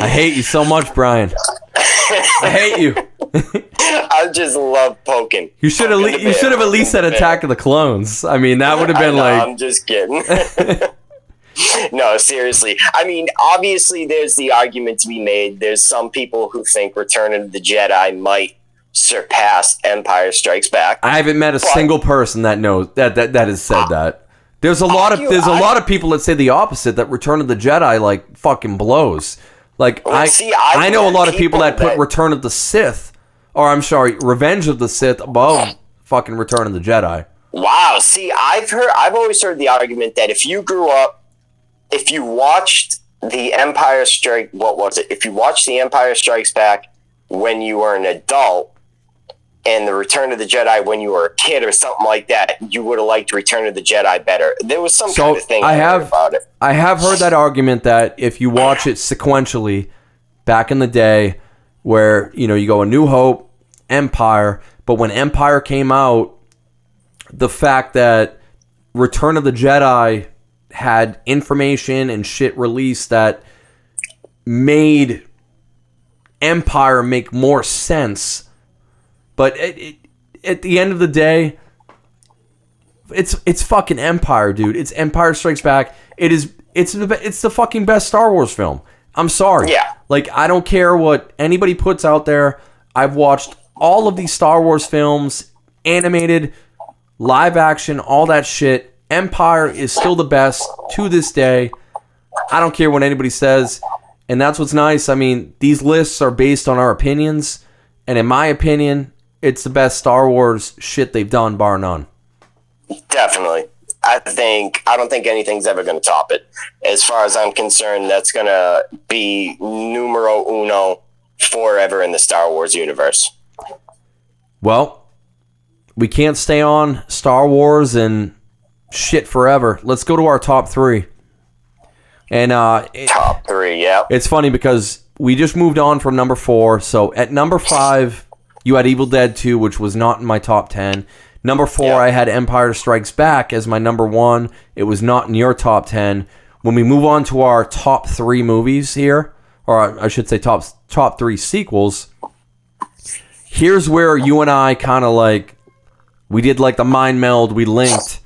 I hate you so much, Brian. I hate you. I just love poking. You should have le- you should have at least said Attack of the Clones. I mean, that would have been know, like I'm just kidding. no, seriously. I mean, obviously, there's the argument to be made. There's some people who think Return of the Jedi might surpass Empire Strikes Back. I haven't met a single person that knows that that, that has said that. There's a lot of You- there's a I- lot of people that say the opposite that Return of the Jedi like fucking blows. Like oh, I see, I've I know a lot of people people that put Return of the Sith or I'm sorry, Revenge of the Sith above fucking Return of the Jedi. Wow. See, I've heard, I've always heard the argument that if you grew up, if you watched the Empire Strike, what was it? If you watched the Empire Strikes Back when you were an adult, and the Return of the Jedi when you were a kid or something like that, you would have liked Return of the Jedi better. There was some So, kind of thing I have- about it. I have heard that argument that if you watch it sequentially back in the day where, you know, you go A New Hope, Empire, but when Empire came out, the fact that Return of the Jedi had information and shit released that made Empire make more sense. But it, it, at the end of the day, it's it's fucking Empire, dude. It's Empire Strikes Back. It is it's the it's the fucking best Star Wars film. I'm sorry. Yeah. Like I don't care what anybody puts out there. I've watched all of these Star Wars films, animated, live action, all that shit. Empire is still the best to this day. I don't care what anybody says, and that's what's nice. I mean, these lists are based on our opinions, and in my opinion, it's the best Star Wars shit they've done, bar none. Definitely. I think I don't think anything's ever going to top it. As far as I'm concerned, that's going to be numero uno forever in the Star Wars universe. Well, we can't stay on Star Wars and shit forever. Let's go to our top three. And uh, it- Top three, yeah. it's funny because we just moved on from number four. So at number five, you had Evil Dead 2, which was not in my top 10. Number four, Yeah. I had Empire Strikes Back as my number one. It was not in your top 10. When we move on to our top three movies here, or I should say top top three sequels, here's where you and I kind of like we did like the mind meld. We linked.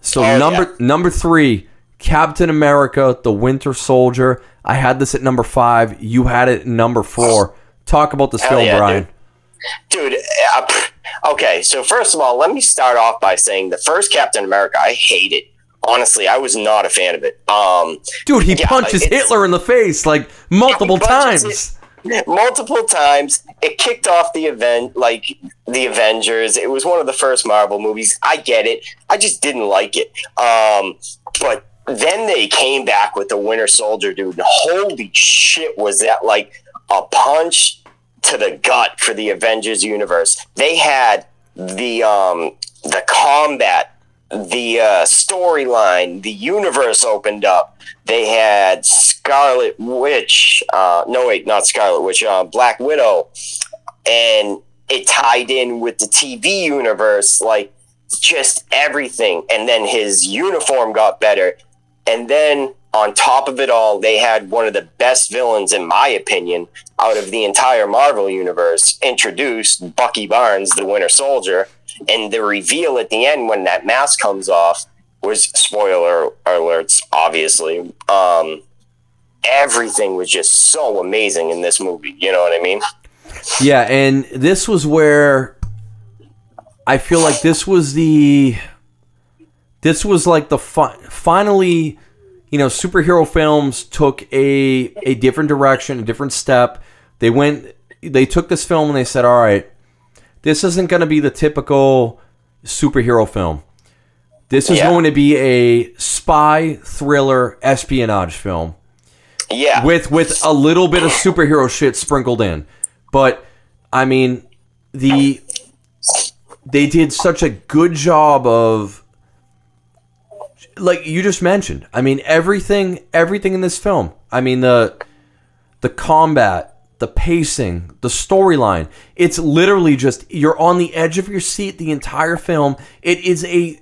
So Oh, number yeah. number three, Captain America: The Winter Soldier. I had this at number five. You had it at number four. Talk about this Hell film, yeah, Brian. Dude, uh, okay, so first of all, let me start off by saying the first Captain America, I hate it. Honestly, I was not a fan of it. Um, Dude, he Yeah, punches Hitler in the face like multiple times. multiple times. It kicked off the event, like the Avengers. It was one of the first Marvel movies. I get it. I just didn't like it. Um, but then they came back with the Winter Soldier, dude. Holy shit, was that like a punch to the gut for the Avengers universe? They had the um, the combat the uh, storyline, the universe opened up. They had Scarlet Witch, uh, no wait, not Scarlet Witch, uh, Black Widow, and it tied in with the TV universe, like just everything. And then his uniform got better, and then on top of it all, they had one of the best villains, in my opinion, out of the entire Marvel universe, introduced Bucky Barnes, the Winter Soldier. And the reveal at the end when that mask comes off was spoiler alerts obviously um everything was just so amazing in this movie you know what i mean? Yeah, and this was where I feel like this was the this was like the fi- finally you know superhero films took a a different direction, a different step. They went they took this film and they said, "All right, this isn't going to be the typical superhero film. This is Yeah. going to be a spy thriller espionage film." yeah with with a little bit of superhero shit sprinkled in. But I mean, the they did such a good job of like you just mentioned. I mean, everything everything in this film. I mean, the the combat, the pacing, the storyline. It's literally just you're on the edge of your seat the entire film. It is a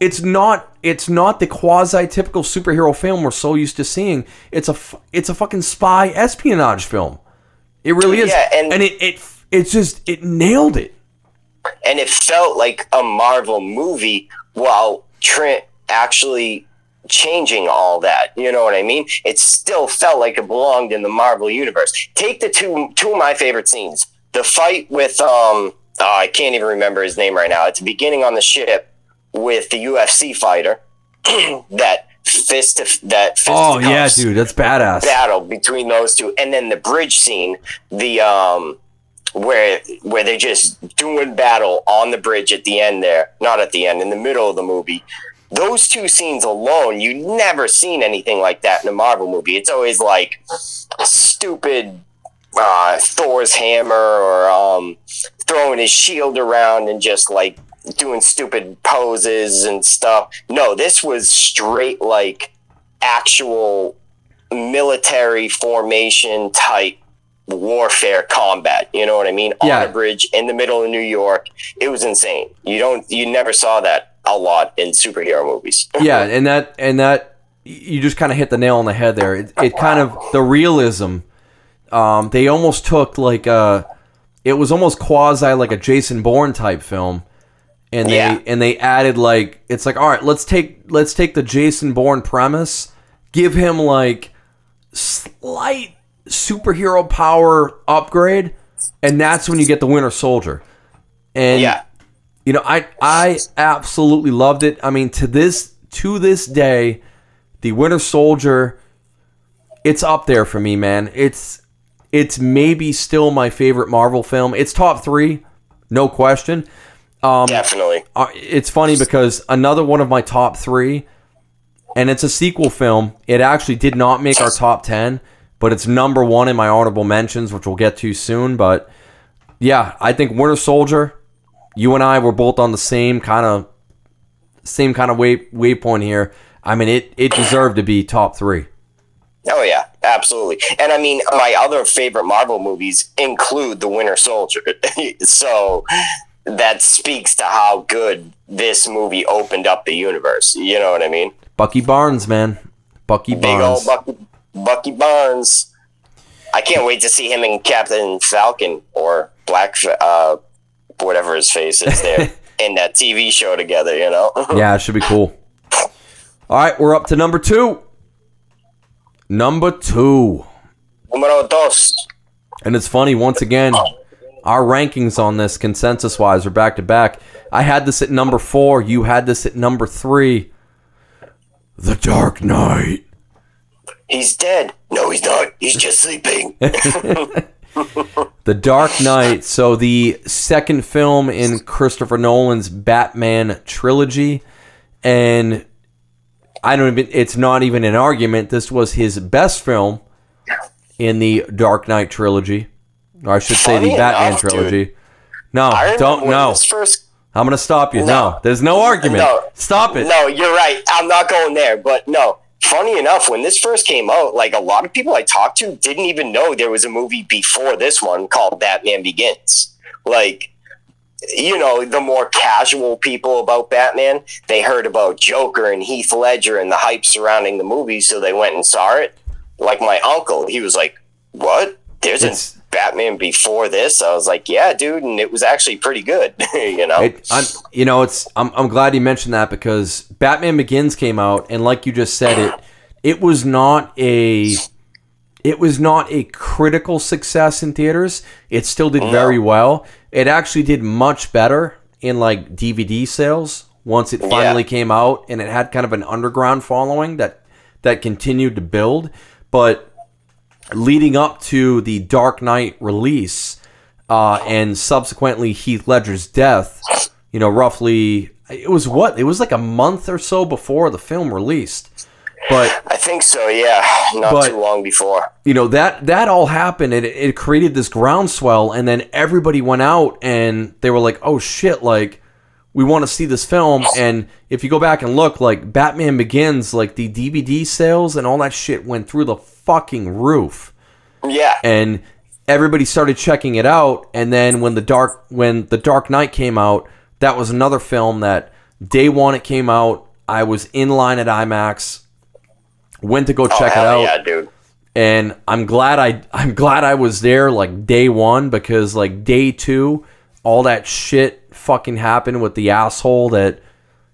it's not it's not the quasi typical superhero film we're so used to seeing. It's a it's a fucking spy espionage film. It really is, Yeah, and- and it it it's just it nailed it. and it felt like a marvel movie while trent actually changing all that you know what i mean? It still felt like it belonged in the marvel universe. Take the two two of my favorite scenes. The fight with um oh, i can't even remember his name right now. It's beginning on the ship with the ufc fighter that fist to that fist Oh yeah, dude, that's badass. battle between those two. And then the bridge scene the um where where they're just doing battle on the bridge at the end there. Not at the end in the middle of the movie those two scenes alone you never seen anything like that in a marvel movie it's always like stupid uh, thor's hammer or um, throwing his shield around and just like doing stupid poses and stuff no this was straight like actual military formation type warfare combat. You know what I mean? Yeah. On a bridge in the middle of New York. It was insane. You don't you never saw that a lot in superhero movies. yeah, and that and that you just kind of hit the nail on the head there. It, it kind of the realism. Um, they almost took like a, it was almost quasi like a Jason Bourne type film, and they Yeah. and they added like it's like all right, let's take let's take the Jason Bourne premise, give him like slight superhero power upgrade, and that's when you get the Winter Soldier. And yeah. You know, I I absolutely loved it. I mean, to this to this day, the Winter Soldier it's up there for me, man. It's it's maybe still my favorite Marvel film. It's top three, no question. Um, Definitely. uh, it's funny because another one of my top three, and it's a sequel film. It actually did not make our top ten, but it's number one in my honorable mentions, which we'll get to soon. But yeah, I think Winter Soldier. You and I were both on the same kind of same kind of wave waypoint here. I mean, it it deserved to be top three. Oh yeah, absolutely. And I mean, my other favorite Marvel movies include The Winter Soldier. so that speaks to how good this movie opened up the universe. You know what I mean? Bucky Barnes, man, Bucky Big Barnes. old Bucky, Bucky Barnes. I can't wait to see him in Captain Falcon or Black, uh, whatever his face is there in that TV show together. You know? Yeah, it should be cool. All right, we're up to number two. Number two. Numero dos. And it's funny, once again, our rankings on this consensus wise are back to back. I had this at number four. You had this at number three. The Dark Knight. He's dead. No, he's not. He's just sleeping. The Dark Knight. So, the second film in Christopher Nolan's Batman trilogy. And I don't even, it's not even an argument. This was his best film in the Dark Knight trilogy. Or I should say Funny the Batman enough, dude. trilogy. No, I don't, no. first I'm going to stop you. No. No. there's no argument. No. Stop it. No, you're right. I'm not going there. But no, funny enough, when this first came out, like a lot of people I talked to didn't even know there was a movie before this one called Batman Begins. Like, you know, the more casual people about Batman, they heard about Joker and Heath Ledger and the hype surrounding the movie, so they went and saw it. Like my uncle, he was like, "What? There's It's- a Batman before this?" I was like, "Yeah, dude," and it was actually pretty good. you know, It, I'm, you know, it's. I'm, I'm glad you mentioned that because Batman Begins came out, and like you just said, it it was not a it was not a critical success in theaters. It still did very well. It actually did much better in like DVD sales once it finally came out, and it had kind of an underground following that that continued to build. But leading up to the Dark Knight release uh, and subsequently Heath Ledger's death, you know, roughly it was what it was like a month or so before the film released. But I think so. Yeah, not But- too long before. you know that that all happened and it, it created this groundswell and then everybody went out and they were like oh shit like we want to see this film and if you go back and look like batman begins like the dvd sales and all that shit went through the fucking roof Yeah, and everybody started checking it out and then when the dark when the dark knight came out that was another film that day one it came out i was in line at imax went to go check it Oh, hell out yeah, dude. and I'm glad I I'm glad I was there like day one because like day two, all that shit fucking happened with the asshole that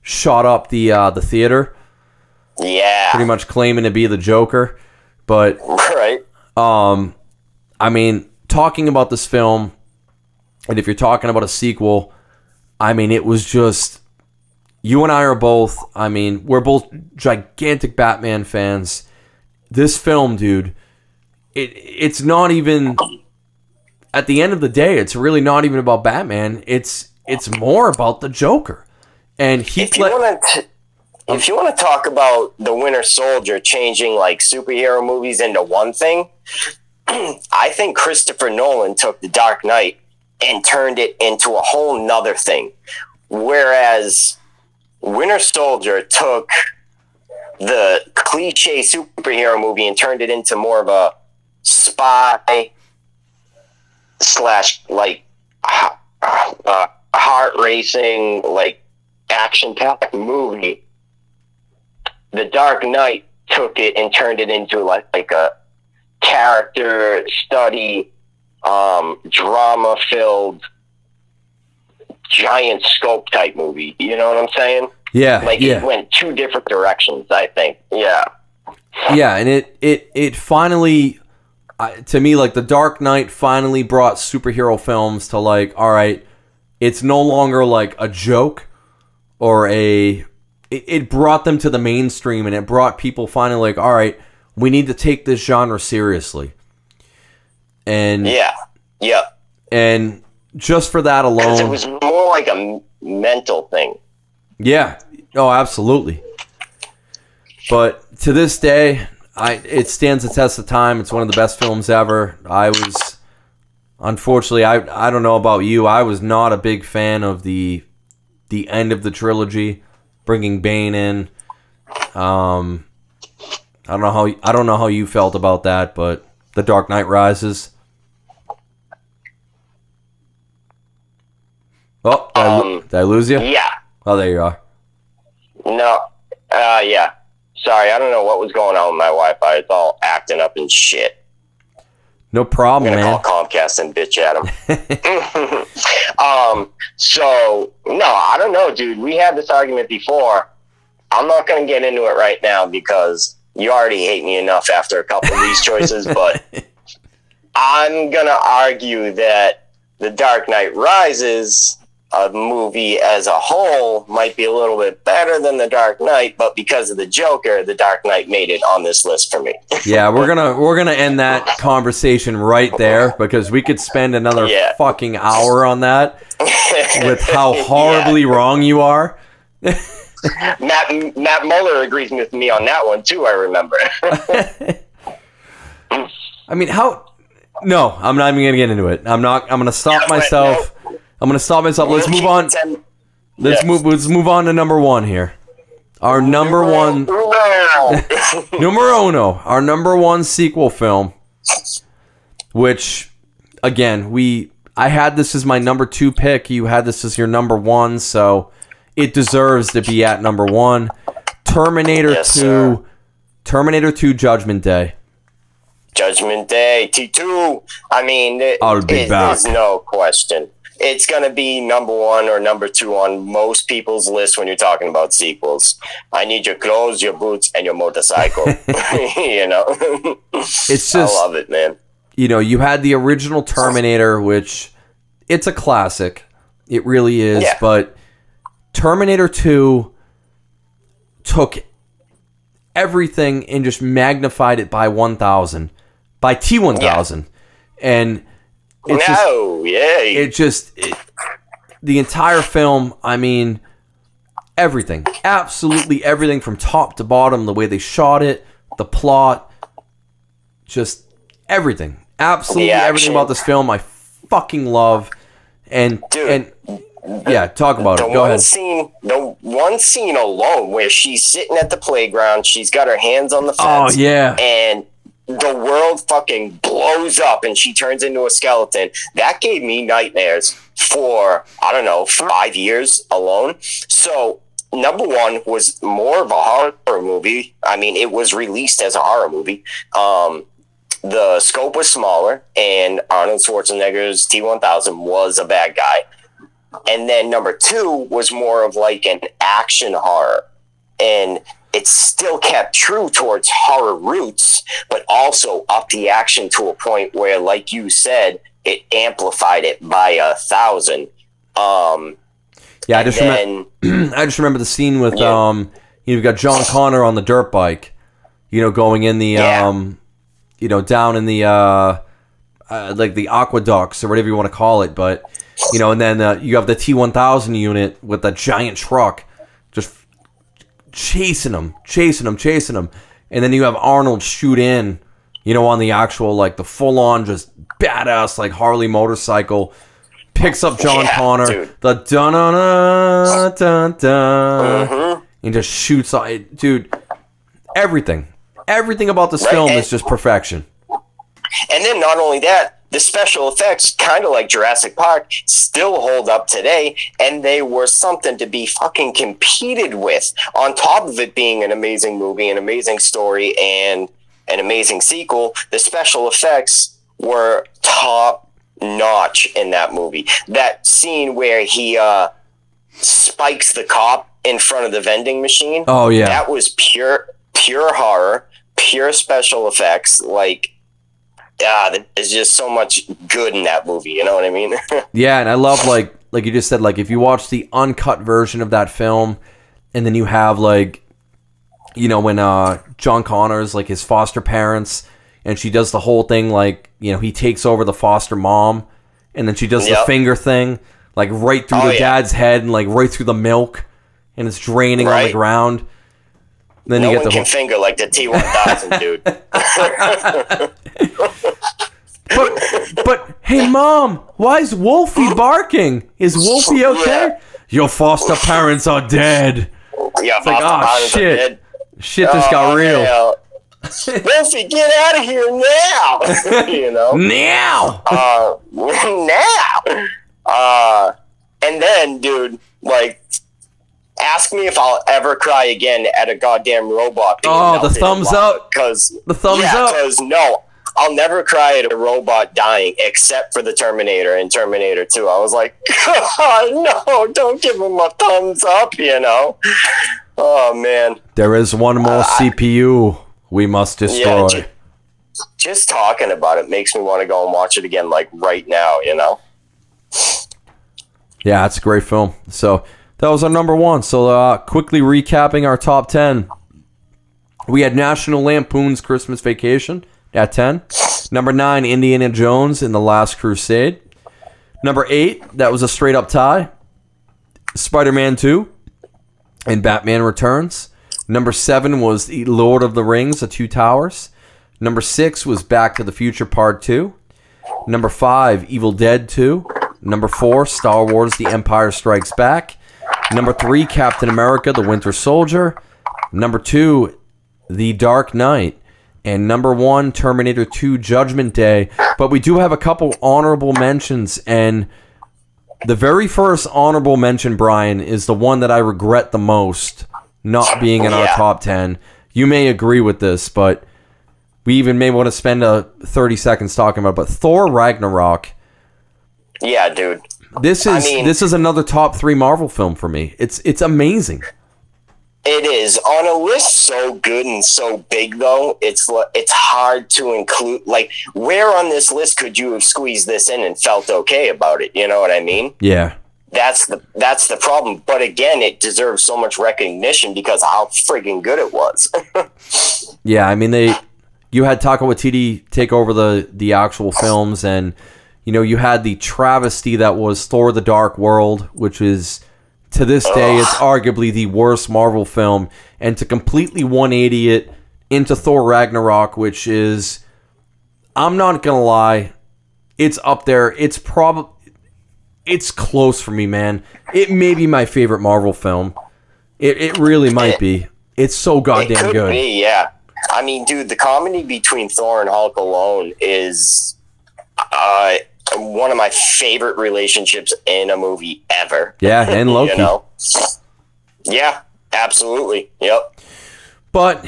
shot up the uh, the theater, Yeah, pretty much claiming to be the Joker. But right. um, I mean, talking about this film, and if you're talking about a sequel, I mean, it was just you and I are both. I mean, we're both gigantic Batman fans. This film, dude, it it's not even. At the end of the day, it's really not even about Batman. It's it's more about the Joker, and he. If you want to, if you want to talk about the Winter Soldier changing like superhero movies into one thing, I think Christopher Nolan took The Dark Knight and turned it into a whole nother thing, whereas Winter Soldier took the cliche superhero movie and turned it into more of a spy slash like uh, heart racing like action packed movie. The Dark Knight took it and turned it into like like a character study, um, drama filled, giant scope type movie. You know what I'm saying? yeah, Like yeah. it went two different directions. I think. Yeah. yeah and it it it finally I to me like the dark knight finally brought superhero films to like all right it's no longer like a joke or a it, it brought them to the mainstream and it brought people finally like all right we need to take this genre seriously. And Yeah. Yeah. and just for that alone, it was more like a mental thing. yeah, oh, absolutely. But to this day, I it stands the test of time. It's one of the best films ever. I was, unfortunately, I I don't know about you. I was not a big fan of the the end of the trilogy, bringing Bane in. Um, I don't know how I don't know how you felt about that, but The Dark Knight Rises. Oh, did, I, Um, did I lose you? Yeah. Oh, there you are. No. Uh, yeah. Sorry, I don't know what was going on with my Wi-Fi. It's all acting up and shit. No I'm problem, gonna man. call Comcast and bitch at him. um. So no, I don't know, dude. We had this argument before. I'm not gonna get into it right now because you already hate me enough after a couple of these choices. but I'm gonna argue that The Dark Knight Rises, a movie as a whole, might be a little bit better than The Dark Knight, but because of the Joker, The Dark Knight made it on this list for me. yeah, we're gonna we're gonna end that conversation right there because we could spend another Yeah. fucking hour on that with how Yeah. horribly wrong you are. Matt Matt Muller agrees with me on that one too. I remember. I mean, how? No, I'm not even gonna get into it. I'm not. I'm gonna stop No, myself. I'm gonna stop myself. Let's move on. Let's move. Let's move on to number one here. Our number one, numero uno, our number one sequel film, which, again, we I had this as my number two pick. You had this as your number one, so it deserves to be at number one. Terminator Yes, Two, sir. Terminator Two, Judgment Day. Judgment Day T two. I mean, it, I'll be it- back. There's no question. It's gonna be number one or number two on most people's list when you're talking about sequels. I need your clothes, your boots, and your motorcycle. you know, It's I love it, man. you know, you had the original Terminator, which it's a classic. It really is. Yeah. But Terminator 2 took everything and just magnified it by 1,000, by T1000. And just, no, yeah, it just, it, the entire film, I mean, everything, absolutely everything from top to bottom, the way they shot it, the plot, just everything, absolutely everything about this film I fucking love. And Dude. and yeah, talk about the it. Go one ahead. scene, the one scene alone where she's sitting at the playground, she's got her hands on the fence. Oh yeah, and the world fucking blows up and she turns into a skeleton. That gave me nightmares for, I don't know, five years alone. So, number one was more of a horror movie. I mean, it was released as a horror movie. Um, the scope was smaller, and Arnold Schwarzenegger's T 1000 was a bad guy. And then number two was more of like an action horror. And it still kept true towards horror roots, but also up the action to a point where, like you said, it amplified it by a thousand. Um, yeah. I just remember. I just remember the scene with Yeah. um, you've got John Connor on the dirt bike, you know, going in the Yeah. um, you know, down in the uh, uh, like the aqueducts or whatever you want to call it, but you know, and then uh, you have the T one thousand unit with the giant truck, chasing them, chasing them, chasing them, and then you have Arnold shoot in, you know, on the actual like the full on just badass like Harley motorcycle. Picks up John Yeah, Connor, dude. the dun dun dun dun, and just shoots on it, dude. Everything, everything about this Right, film and- is just perfection. And then not only that, the special effects, kind of like Jurassic Park, still hold up today, and they were something to be fucking competed with. On top of it being an amazing movie, an amazing story, and an amazing sequel, the special effects were top notch in that movie. That scene where he uh, spikes the cop in front of the vending machine. Oh yeah, That was pure, pure horror, pure special effects. Like, ah, there's just so much good in that movie. You know what I mean? Yeah, and I love like like you just said like if you watch the uncut version of that film and then you have like you know when uh John Connor's like his foster parents, and she does the whole thing like you know he takes over the foster mom, and then she does the finger thing like right through Oh, the yeah. dad's head and like right through the milk, and it's draining on the ground. Then no you one the can whole, finger like the T1000, dude. but but hey mom, why is Wolfie barking? Is Wolfie okay? Your foster parents are dead. Yeah, like, foster "Ah, parents are shit." dead. Shit just got Oh, real. hell. Wolfie, get out of here now! you know? Now. uh, now. Uh, and then, dude, like, ask me if I'll ever cry again at a goddamn robot. Oh, the thumbs up. Cause The thumbs yeah, up. Because no, I'll never cry at a robot dying except for the Terminator and Terminator 2. I was like, no, don't give him a thumbs up, you know? Oh, man. There is one more CPU we must destroy. Uh, Yeah, ju- just talking about it makes me want to go and watch it again, like right now, you know? Yeah, it's a great film. So that was our number one. So uh, quickly recapping our top ten. We had National Lampoon's Christmas Vacation at ten. Number nine, Indiana Jones in the Last Crusade. Number eight, that was a straight up tie. Spider-Man Two and Batman Returns. Number seven was The Lord of the Rings: The Two Towers. Number six was Back to the Future Part Two. Number five, Evil Dead 2. Number four, Star Wars The Empire Strikes Back. Number three, Captain America The Winter Soldier. Number two, The Dark Knight. And number one, Terminator 2 Judgment Day. But we do have a couple honorable mentions. And the very first honorable mention, Brian, is the one that I regret the most not being in our Yeah. top 10. You may agree with this, but we even may want to spend a 30 seconds talking about it, but Thor Ragnarok. Yeah, dude. This I is mean- this is another top 3 Marvel film for me. It's it's amazing. It is on a list so good and so big though. It's it's hard to include. Like, where on this list could you have squeezed this in and felt okay about it? You know what I mean? Yeah. That's the that's the problem. But again, it deserves so much recognition because how friggin' good it was. Yeah, I mean they you had Taika Waititi take over the the actual films and you know, you had the travesty that was Thor the Dark World, which is to this day it's arguably the worst Marvel film and to completely 180 it into Thor Ragnarok, which is I'm not going to lie, it's up there. It's probably it's close for me, man. It may be my favorite Marvel film. It, it really might be. It's so it goddamn could good. be, yeah. I mean, dude, the comedy between Thor and Hulk alone is uh, one of my favorite relationships in a movie ever. Yeah, and Loki. You know? Yeah, absolutely. Yep. But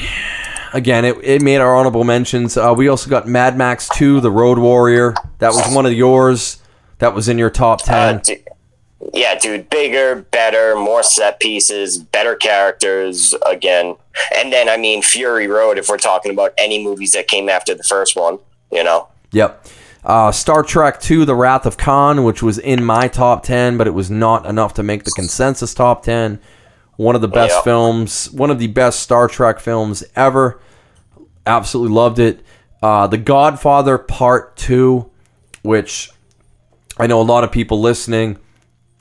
again, it, it made our honorable mentions. Uh, we also got Mad Max 2, The Road Warrior. That was one of yours. That was in your top 10. Uh, du- yeah, dude, bigger, better, more set pieces, better characters again. And then, I mean, Fury Road, if we're talking about any movies that came after the first one, you know? Yep. Uh, Star Trek 2, The Wrath of Khan, which was in my top 10, but it was not enough to make the consensus top 10. One of the best Yep. films, one of the best Star Trek films ever. Absolutely loved it. Uh, the Godfather Part 2, which I know a lot of people listening,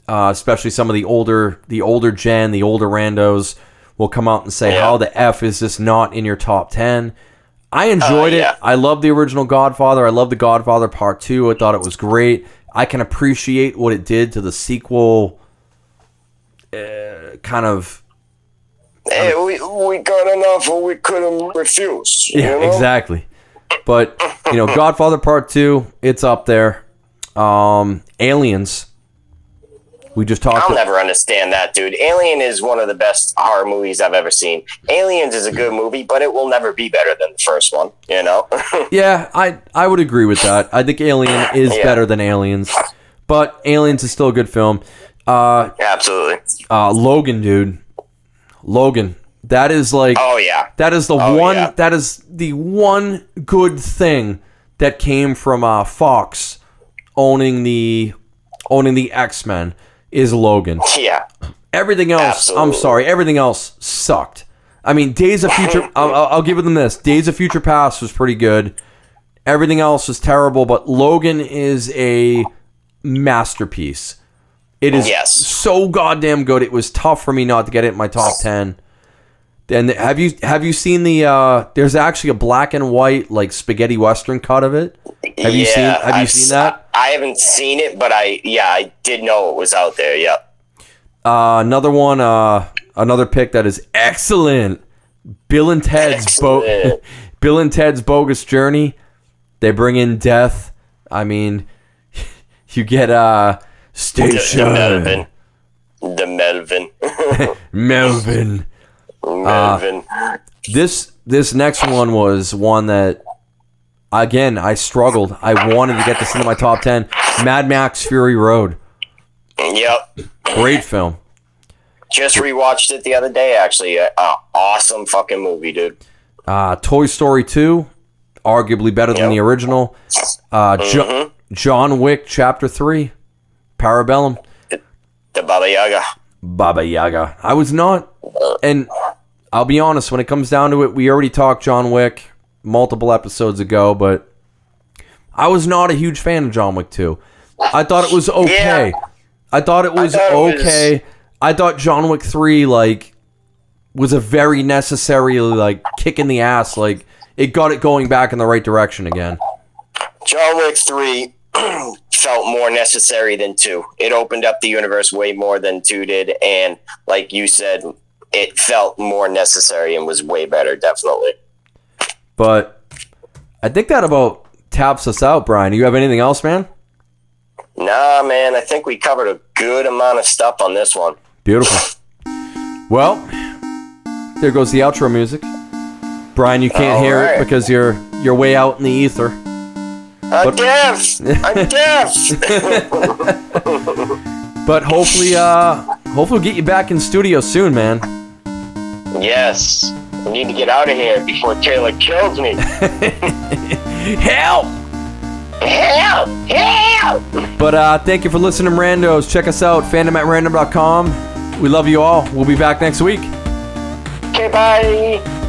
uh, especially some of the older, the older gen, the older randos, will come out and say, Yeah. "How the f is this not in your top 10? I enjoyed Uh, yeah. it. I love the original Godfather. I love the Godfather Part Two. I thought it was great. I can appreciate what it did to the sequel. Uh, kind of Hey, we, we got enough or we couldn't refuse. you Yeah, know? exactly. But you know, Godfather Part Two, it's up there. Um, Aliens. We just talked. I'll never understand that, dude. Alien is one of the best horror movies I've ever seen. Aliens is a good movie, but it will never be better than the first one, you know? Yeah, I I would agree with that. I think Alien is Yeah. better than Aliens, but Aliens is still a good film. Uh, Absolutely. uh, Logan, dude, Logan. That is like Oh, yeah. that is the Oh, one. yeah. That is the one good thing that came from uh, Fox owning the owning the X Men is Logan. Yeah. Everything else, I'm sorry, everything else sucked. I mean, Days of Future. I'll, I'll give them this. Days of Future Past was pretty good. Everything else was terrible, but Logan is a masterpiece. It is Yes. so goddamn good. It was tough for me not to get it in my top ten. And have you have you seen the? uh There's actually a black and white like spaghetti western cut of it. Have you seen? Have you I've seen that? I haven't seen it, but I yeah, I did know it was out there. Yep. Uh, another one. Uh, another pick that is excellent. Bill and Ted's bo- Bill and Ted's bogus journey. They bring in death. I mean, you get uh The, station the Melvin. The Melvin. Melvin. Melvin. This this next one was one that again I struggled. I wanted to get this into my top ten. Mad Max Fury Road. yep. Great film. Just rewatched it the other day. Actually, uh, uh, awesome fucking movie, dude. Uh, Toy Story 2, arguably better than Yep. the original. Uh, Jo- John Wick Chapter 3, Parabellum, The Baba Yaga. Baba Yaga. I was not, and I'll be honest, when it comes down to it, we already talked John Wick multiple episodes ago, but I was not a huge fan of John Wick 2. I thought it was okay. Yeah. I thought it was thought it was- okay. I thought John Wick 3, like, was a very necessary, like, kick in the ass. Like, it got it going back in the right direction again. John Wick 3 felt more necessary than 2. It opened up the universe way more than 2 did. And like you said, it felt more necessary and was way better, definitely. But I think that about taps us out, Brian. Do You have anything else, man? Nah, man, I think we covered a good amount of stuff on this one. Beautiful. Well, there goes the outro music. Brian, you can't All hear it because you're you're way out in the ether. I'm deaf! I'm deaf! But hopefully, uh, hopefully we'll get you back in studio soon, man. yes. I need to get out of here before Taylor kills me. Help! Help! Help! But uh, thank you for listening, randos. Check us out, fandom at random.com. We love you all. We'll be back next week. Okay, bye.